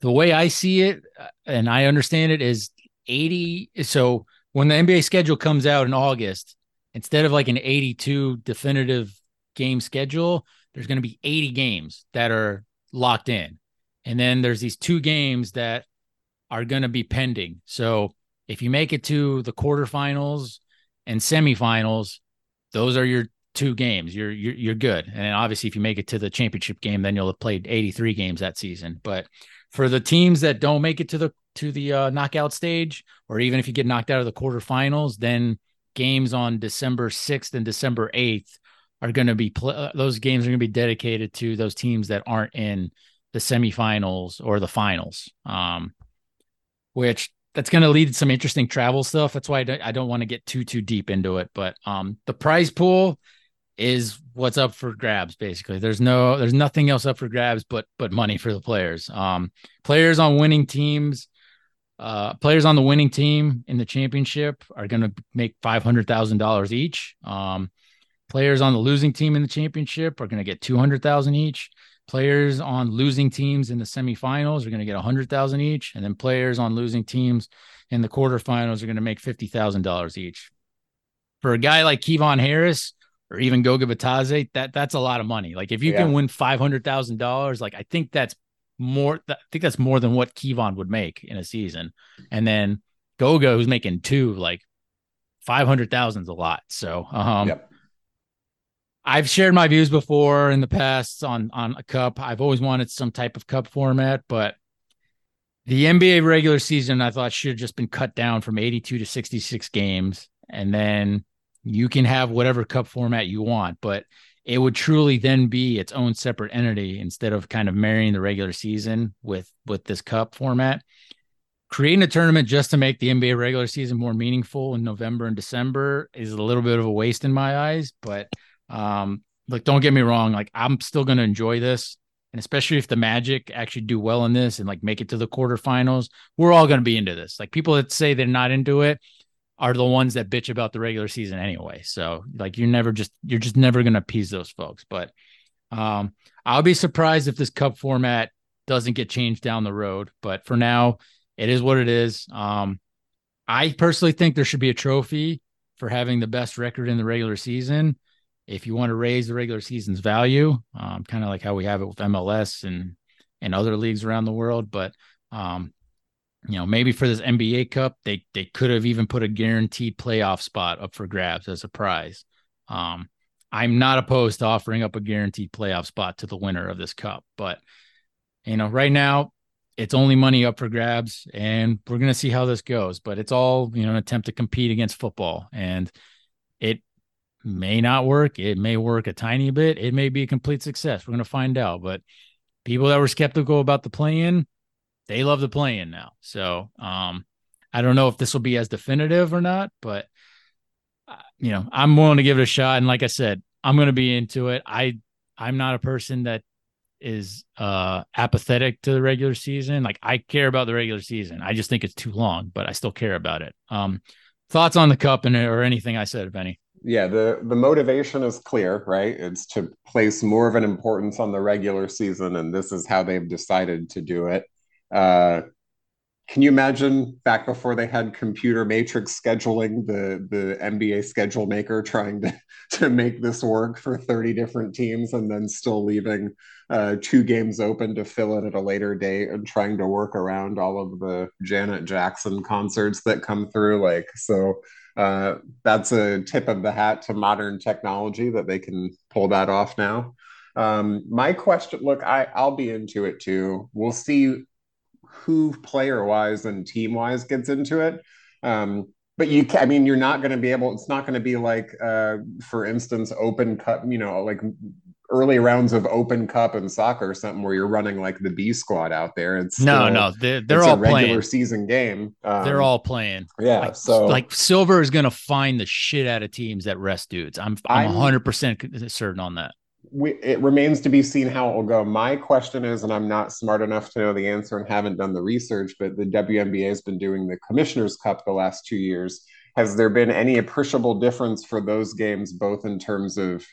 the way I see it, uh, and I understand it, is 80. So when the NBA schedule comes out in August, instead of like an 82 definitive game schedule, there's going to be 80 games that are locked in. And then there's these two games that are going to be pending. So if you make it to the quarterfinals and semifinals, those are your two games. You're you're you're good. And obviously if you make it to the championship game, then you'll have played 83 games that season. But for the teams that don't make it to the to the uh, knockout stage, or even if you get knocked out of the quarterfinals, then games on December 6th and December 8th are going to be pl- uh, those games are going to be dedicated to those teams that aren't in the semifinals or the finals. Um, which that's going to lead to some interesting travel stuff. That's why I don't, I don't want to get too too deep into it. But um, the prize pool is what's up for grabs. Basically, there's no there's nothing else up for grabs but but money for the players. Um, players on winning teams. Uh, players on the winning team in the championship are going to make five hundred thousand dollars each. Um, players on the losing team in the championship are going to get two hundred thousand each. Players on losing teams in the semifinals are going to get a hundred thousand each, and then players on losing teams in the quarterfinals are going to make fifty thousand dollars each. For a guy like Kevon Harris or even Goga Bitadze, that that's a lot of money. Like if you yeah. can win five hundred thousand dollars, like I think that's more. I think that's more than what Kevon would make in a season. And then Goga, who's making two, like five hundred thousand is a lot. So, um, yep. I've shared my views before in the past on on a cup. I've always wanted some type of cup format, but the NBA regular season I thought should have just been cut down from 82 to 66 games and then you can have whatever cup format you want, but it would truly then be its own separate entity instead of kind of marrying the regular season with with this cup format. Creating a tournament just to make the NBA regular season more meaningful in November and December is a little bit of a waste in my eyes, but um, like, don't get me wrong. Like, I'm still going to enjoy this. And especially if the Magic actually do well in this and like make it to the quarterfinals, we're all going to be into this. Like, people that say they're not into it are the ones that bitch about the regular season anyway. So, like, you're never just, you're just never going to appease those folks. But um, I'll be surprised if this cup format doesn't get changed down the road. But for now, it is what it is. Um, I personally think there should be a trophy for having the best record in the regular season if you want to raise the regular season's value, um, kind of like how we have it with MLS and and other leagues around the world. But um, you know, maybe for this NBA Cup, they they could have even put a guaranteed playoff spot up for grabs as a prize. Um, I'm not opposed to offering up a guaranteed playoff spot to the winner of this cup, but you know, right now it's only money up for grabs, and we're gonna see how this goes. But it's all you know, an attempt to compete against football, and it may not work. It may work a tiny bit. It may be a complete success. We're going to find out. But people that were skeptical about the play in, they love the play in now. So um, I don't know if this will be as definitive or not, but uh, you know, I'm willing to give it a shot. And like I said, I'm going to be into it. I I'm not a person that is uh apathetic to the regular season. Like I care about the regular season. I just think it's too long, but I still care about it. Um thoughts on the cup and or anything I said, if any? Yeah the the motivation is clear right? It's to place more of an importance on the regular season and this is how they've decided to do it. Uh, can you imagine back before they had computer matrix scheduling the the nba schedule maker trying to to make this work for 30 different teams and then still leaving uh, two games open to fill it at a later date and trying to work around all of the janet jackson concerts that come through like so uh, that's a tip of the hat to modern technology that they can pull that off now. Um, my question, look, I, I'll be into it too. We'll see who player wise and team wise gets into it. Um, but you, I mean, you're not going to be able. It's not going to be like, uh, for instance, Open Cup, You know, like early rounds of Open Cup and soccer or something where you're running like the B squad out there. It's no, still, no, they're, they're all a regular playing. season game. Um, they're all playing. Yeah, like, so like Silver is going to find the shit out of teams that rest dudes. I'm I'm 100 percent certain on that. we, it remains to be seen how it will go. My question is, and I'm not smart enough to know the answer and haven't done the research, but the WNBA has been doing the Commissioner's Cup the last two years. Has there been any appreciable difference for those games, both in terms of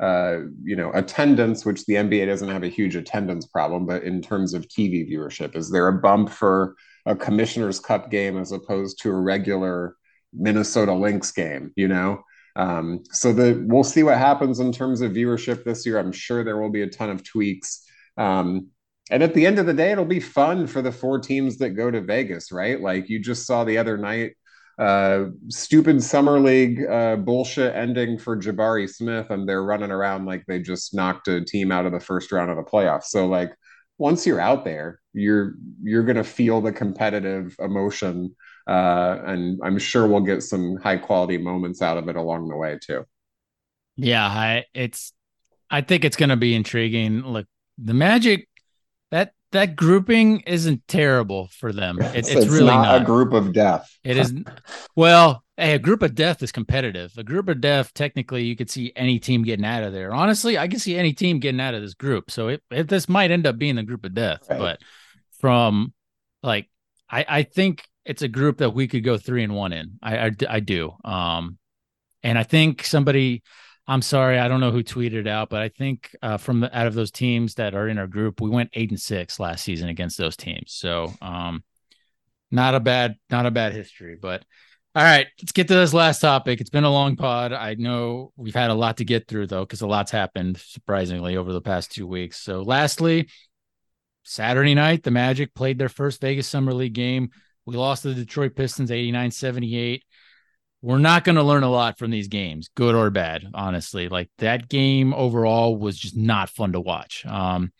uh, you know attendance, which the NBA doesn't have a huge attendance problem, but in terms of TV viewership, is there a bump for a Commissioner's Cup game as opposed to a regular Minnesota Lynx game? You know. Um, so the we'll see what happens in terms of viewership this year. I'm sure there will be a ton of tweaks. Um, and at the end of the day, it'll be fun for the four teams that go to Vegas, right? Like you just saw the other night, uh, stupid summer league uh, bullshit ending for Jabari Smith, and they're running around like they just knocked a team out of the first round of the playoffs. So like once you're out there, you're you're gonna feel the competitive emotion uh, and I'm sure we'll get some high quality moments out of it along the way too. Yeah, I it's I think it's to be intriguing. Look, the Magic that that grouping isn't terrible for them. It, it's, it's, really not, not, a group of death. It is well, hey, a group of death is competitive. A group of death, technically, you could see any team getting out of there. Honestly, I can see any team getting out of this group. So it, it this might end up being the group of death, right. but from like I I think it's a group that we could go three and one in. I, I, I do. Um, and I think somebody, I'm sorry, I don't know who tweeted it out, but I think uh, from the, out of those teams that are in our group, we went eight and six last season against those teams. So, um, not a bad, not a bad history, but all right, let's get to this last topic. It's been a long pod. I know we've had a lot to get through though, because a lot's happened surprisingly over the past two weeks. So, lastly, Saturday night, the Magic played their first Vegas Summer League game we lost to the Detroit Pistons 89 78. We're not going to learn a lot from these games, good or bad, honestly. Like that game overall was just not fun to watch. Um,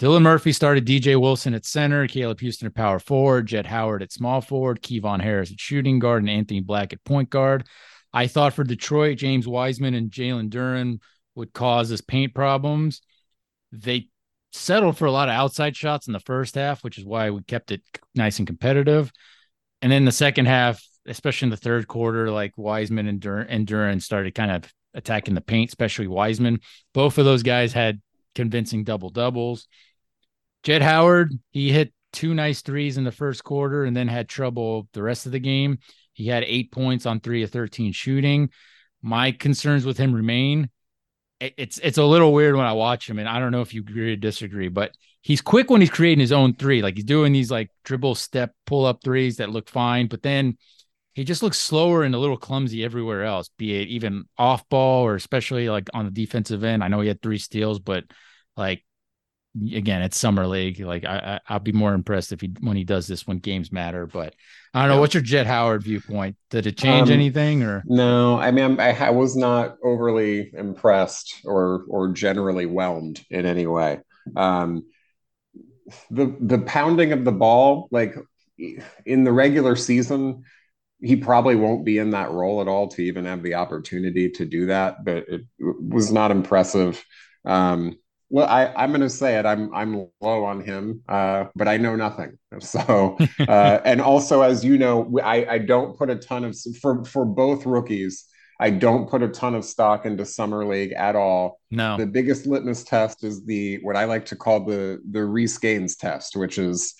Dylan Murphy started DJ Wilson at center, Caleb Houstan at power forward, Jett Howard at small forward, Kevon Harris at shooting guard, and Anthony Black at point guard. I thought for Detroit, James Wiseman and Jalen Duren would cause us paint problems. They settled for a lot of outside shots in the first half, which is why we kept it nice and competitive. And then the second half, especially in the third quarter, like Wiseman and, Dur- and Duren started kind of attacking the paint, especially Wiseman. Both of those guys had convincing double doubles. Jett Howard, he hit two nice threes in the first quarter and then had trouble the rest of the game. He had eight points on three of 13 shooting. My concerns with him remain it's it's a little weird when I watch him, and I don't know if you agree or disagree, but he's quick when he's creating his own three. Like he's doing these like dribble step pull up threes that look fine, but then he just looks slower and a little clumsy everywhere else, be it even off ball or especially like on the defensive end. I know he had three steals, but like again, it's summer league. Like I, I will be more impressed if he when he does this when games matter. But I don't know. What's your Jett Howard viewpoint? Did it change um, anything or no? I mean, I, I was not overly impressed or or generally whelmed in any way. Um, the the pounding of the ball, like in the regular season, he probably won't be in that role at all to even have the opportunity to do that. But it, was not impressive. Um, well, I, I'm going to say it. I'm I'm low on him, uh, but I know nothing. So, uh, and also, as you know, I, I don't put a ton of for for both rookies. I don't put a ton of stock into summer league at all. No, the biggest litmus test is the what I like to call the the Reece Gaines test, which is,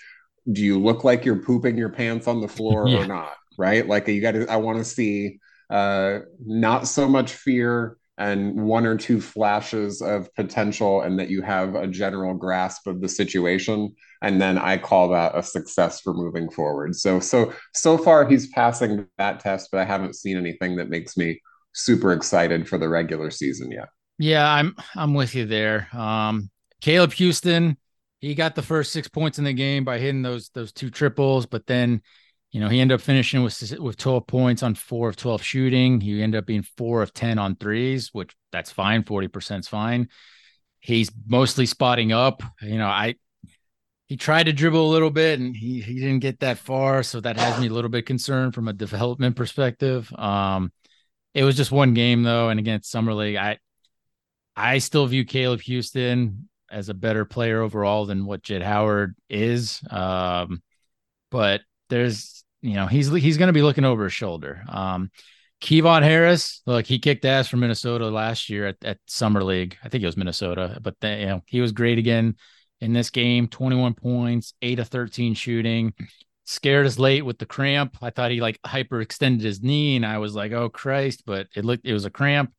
do you look like you're pooping your pants on the floor yeah. or not? Right? Like you got to. I want to see uh, not so much fear and one or two flashes of potential and that you have a general grasp of the situation and then i call that a success for moving forward so so so far he's passing that test but i haven't seen anything that makes me super excited for the regular season yet yeah i'm i'm with you there um caleb Houstan, he got the first six points in the game by hitting those those two triples but then you know, he ended up finishing with with 12 points on four of 12 shooting. He ended up being four of 10 on threes, which that's fine. 40% is fine. He's mostly spotting up. You know, I he tried to dribble a little bit and he he didn't get that far. So that has me a little bit concerned from a development perspective. Um it was just one game though, and against Summer League, I I still view Caleb Houstan as a better player overall than what Jett Howard is. Um, but there's you know he's he's going to be looking over his shoulder. Um, Kevon Harris, look, he kicked ass for Minnesota last year at, at Summer League. I think it was Minnesota, but you know, he was great again in this game 21 points, 8 of 13 shooting. Scared us late with the cramp. I thought he like hyperextended his knee, and I was like, oh Christ, but it looked it was a cramp.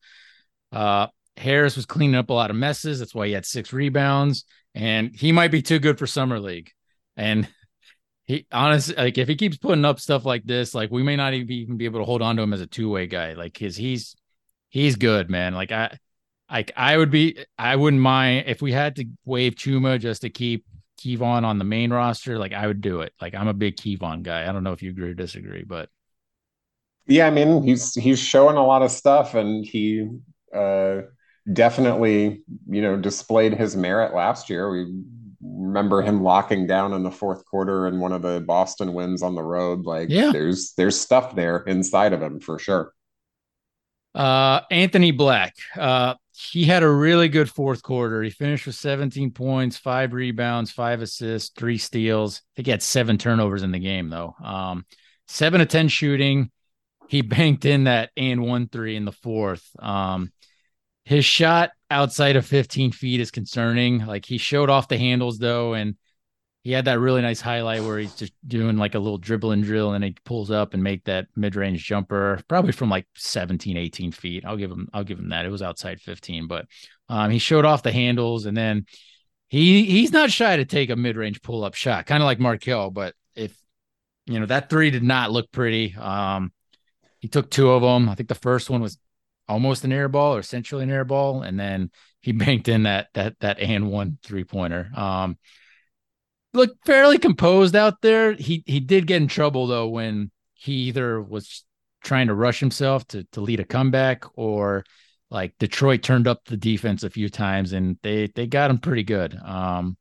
Uh Harris was cleaning up a lot of messes. That's why he had six rebounds, and he might be too good for Summer League. And he honestly like if he keeps putting up stuff like this, like we may not even be able to hold on to him as a two way guy. Like his he's he's good, man. Like I like I would be I wouldn't mind if we had to waive Chuma just to keep Kevon on the main roster. Like I would do it. Like I'm a big Kevon guy. I don't know if you agree or disagree, but yeah, I mean he's he's showing a lot of stuff, and he uh, definitely you know displayed his merit last year. We remember him locking down in the fourth quarter in one of the Boston wins on the road. Like, yeah. there's there's stuff there inside of him for sure. Uh, Anthony Black, uh, he had a really good fourth quarter. He finished with 17 points, five rebounds, five assists, three steals. I think he had seven turnovers in the game though. Um, seven to ten shooting. He banked in that and one three in the fourth. Um, his shot outside of 15 feet is concerning. Like he showed off the handles though, and he had that really nice highlight where he's just doing like a little dribbling drill and he pulls up and make that mid-range jumper probably from like 17 18 feet. I'll give him i'll give him that. It was outside 15 but um, he showed off the handles and then he he's not shy to take a mid-range pull-up shot kind of like Markelle but if you know that three did not look pretty. Um he took two of them i think the first one was almost an air ball or essentially an air ball, and then he banked in that that that and one three pointer. Um, look fairly composed out there. He he did get in trouble though when he either was trying to rush himself to to lead a comeback or like Detroit turned up the defense a few times and they they got him pretty good. Um,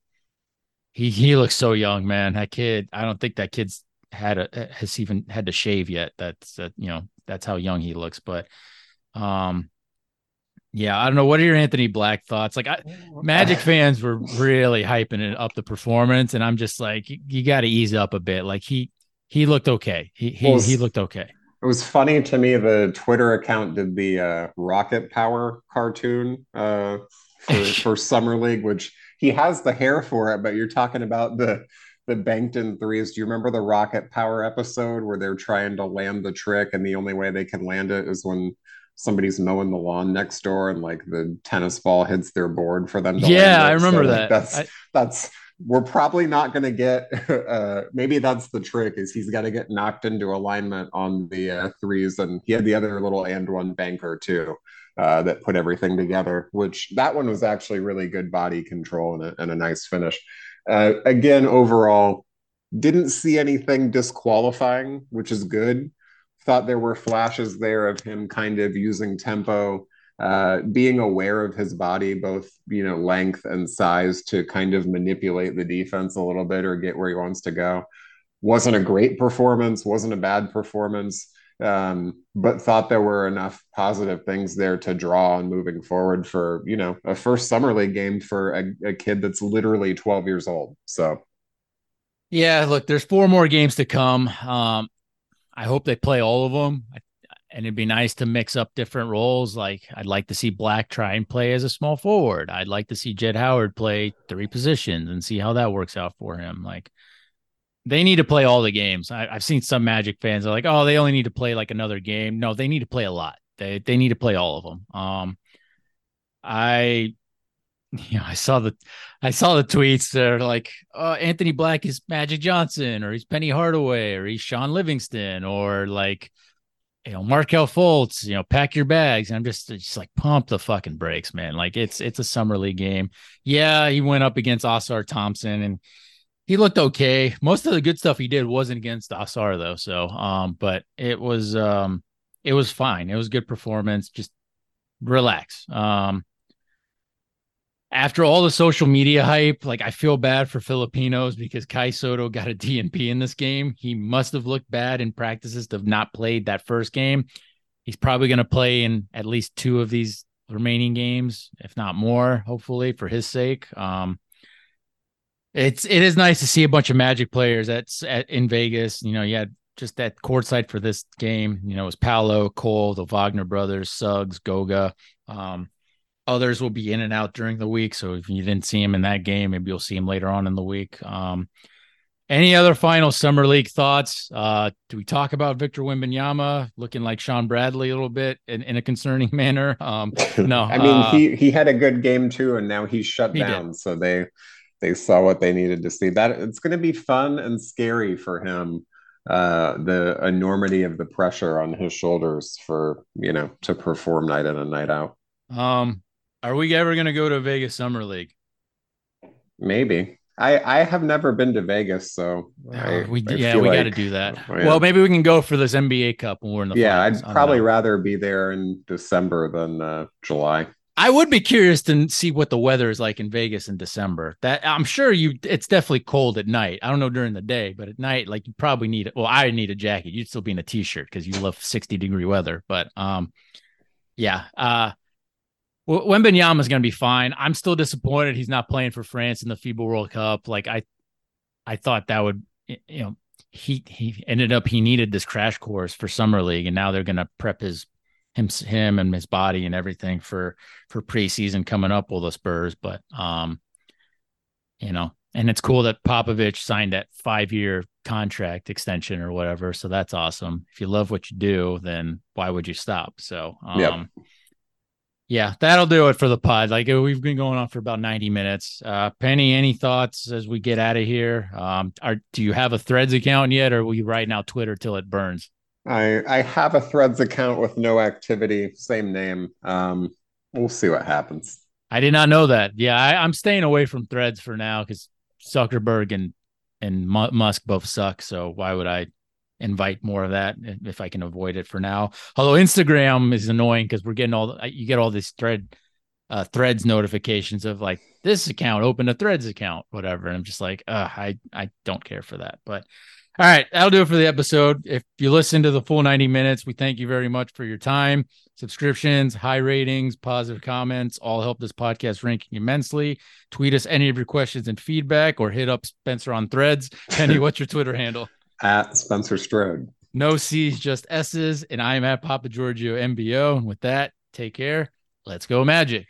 he he looks so young, man. That kid, I don't think that kid's had a has even had to shave yet. That's that you know that's how young he looks, but um, yeah, I don't know. What are your Anthony Black thoughts? Like, I, Magic fans were really hyping it up the performance, and I'm just like, you, you got to ease up a bit. Like he he looked okay. He he, well, he looked okay. It was funny to me. The Twitter account did the uh, Rocket Power cartoon uh, for, for Summer League, which he has the hair for it, but you're talking about the the banked in threes. Do you remember the Rocket Power episode where they're trying to land the trick, and the only way they can land it is when somebody's mowing the lawn next door and like the tennis ball hits their board for them yeah i remember so, that. That's I, that's we're probably not going to get uh maybe that's the trick is he's got to get knocked into alignment on the uh, threes and he had the other little and one banker too uh, that put everything together which that one was actually really good body control and a, and a nice finish. Uh, again overall didn't see anything disqualifying which is good thought there were flashes there of him kind of using tempo, uh, being aware of his body, both you know length and size, to kind of manipulate the defense a little bit or get where he wants to go. Wasn't a great performance, wasn't a bad performance, um, but thought there were enough positive things there to draw on moving forward for you know a first summer league game for a, a kid that's literally 12 years old. So. Yeah, look, there's four more games to come. Um, I hope they play all of them. And it'd be nice to mix up different roles. Like I'd like to see Black try and play as a small forward. I'd like to see Jett Howard play three positions and see how that works out for him. Like they need to play all the games. I, have seen some Magic fans are like, oh, they only need to play like another game. No, they need to play a lot. They they need to play all of them. Um, I know, I saw the I saw the tweets that are like, oh, Anthony Black is Magic Johnson, or he's Penny Hardaway, or he's Shaun Livingston, or like, you know, Markelle Fultz, you know, pack your bags. And I'm just just like pump the fucking brakes, man. Like it's it's a summer league game. Yeah, he went up against Ausar Thompson and he looked okay. Most of the good stuff he did wasn't against Ausar though. So um, but it was um it was fine. It was good performance. Just relax. Um after all the social media hype, like I feel bad for Filipinos because Kai Sotto got a DNP in this game. He must have looked bad in practices to have not played that first game. He's probably going to play in at least two of these remaining games, if not more, hopefully for his sake. Um, it's it is nice to see a bunch of Magic players at, at in Vegas. You know, you had just that courtside for this game. You know, it was Paolo, Cole, the Wagner brothers, Suggs, Goga. Um, others will be in and out during the week. So if you didn't see him in that game, maybe you'll see him later on in the week. Um, any other final summer league thoughts? Uh, do we talk about Victor Wembanyama looking like Shawn Bradley a little bit in, in a concerning manner? Um, no, I mean uh, he he had a good game too, and now he's shut He did. down. So they they saw what they needed to see. That it's going to be fun and scary for him. Uh, the enormity of the pressure on his shoulders for you know to perform night in and night out. um, are we ever going to go to Vegas Summer League? Maybe I I have never been to Vegas, so I, we I yeah, we got to do that. Oh, yeah. Well, maybe we can go for this NBA Cup when we're in the yeah. I'd probably rather be there in December than uh, July. I would be curious to see what the weather is like in Vegas in December. That I'm sure you it's definitely cold at night. I don't know during the day, but at night, like you probably need well, I need a jacket. You'd still be in a t-shirt because you love 60 degree weather. But um yeah. Uh Wembanyama is going to be fine. I'm still disappointed he's not playing for France in the FIBA World Cup. Like I, I thought that would, you know, he he ended up he needed this crash course for summer league, and now they're going to prep his him him and his body and everything for for preseason coming up with the Spurs. But um, you know, and it's cool that Popovich signed that five year contract extension or whatever. So that's awesome. If you love what you do, then why would you stop? So um. Yep. Yeah, that'll do it for the pod. Like we've been going on for about 90 minutes. Uh Penny, any thoughts as we get out of here? Um are do you have a threads account yet or will you write out Twitter till it burns? I I have a Threads account with no activity, same name. Um, we'll see what happens. I did not know that. Yeah, I, I'm staying away from threads for now because Zuckerberg and and Mu- Musk both suck. So why would I invite more of that if I can avoid it for now? Although Instagram is annoying because we're getting all you get all these thread uh, threads notifications of like this account, open a threads account, whatever. And I'm just like, uh, I I don't care for that. But all right, that'll do it for the episode. If you listen to the full 90 minutes, we thank you very much for your time. Subscriptions, high ratings, positive comments all help this podcast ranking immensely. Tweet us any of your questions and feedback or hit up Spencer on threads. Penny, what's your Twitter handle? At Spencer Strode. No C's, just S's. And I'm at Papa Giorgio MBO. And with that, take care. Let's go, Magic.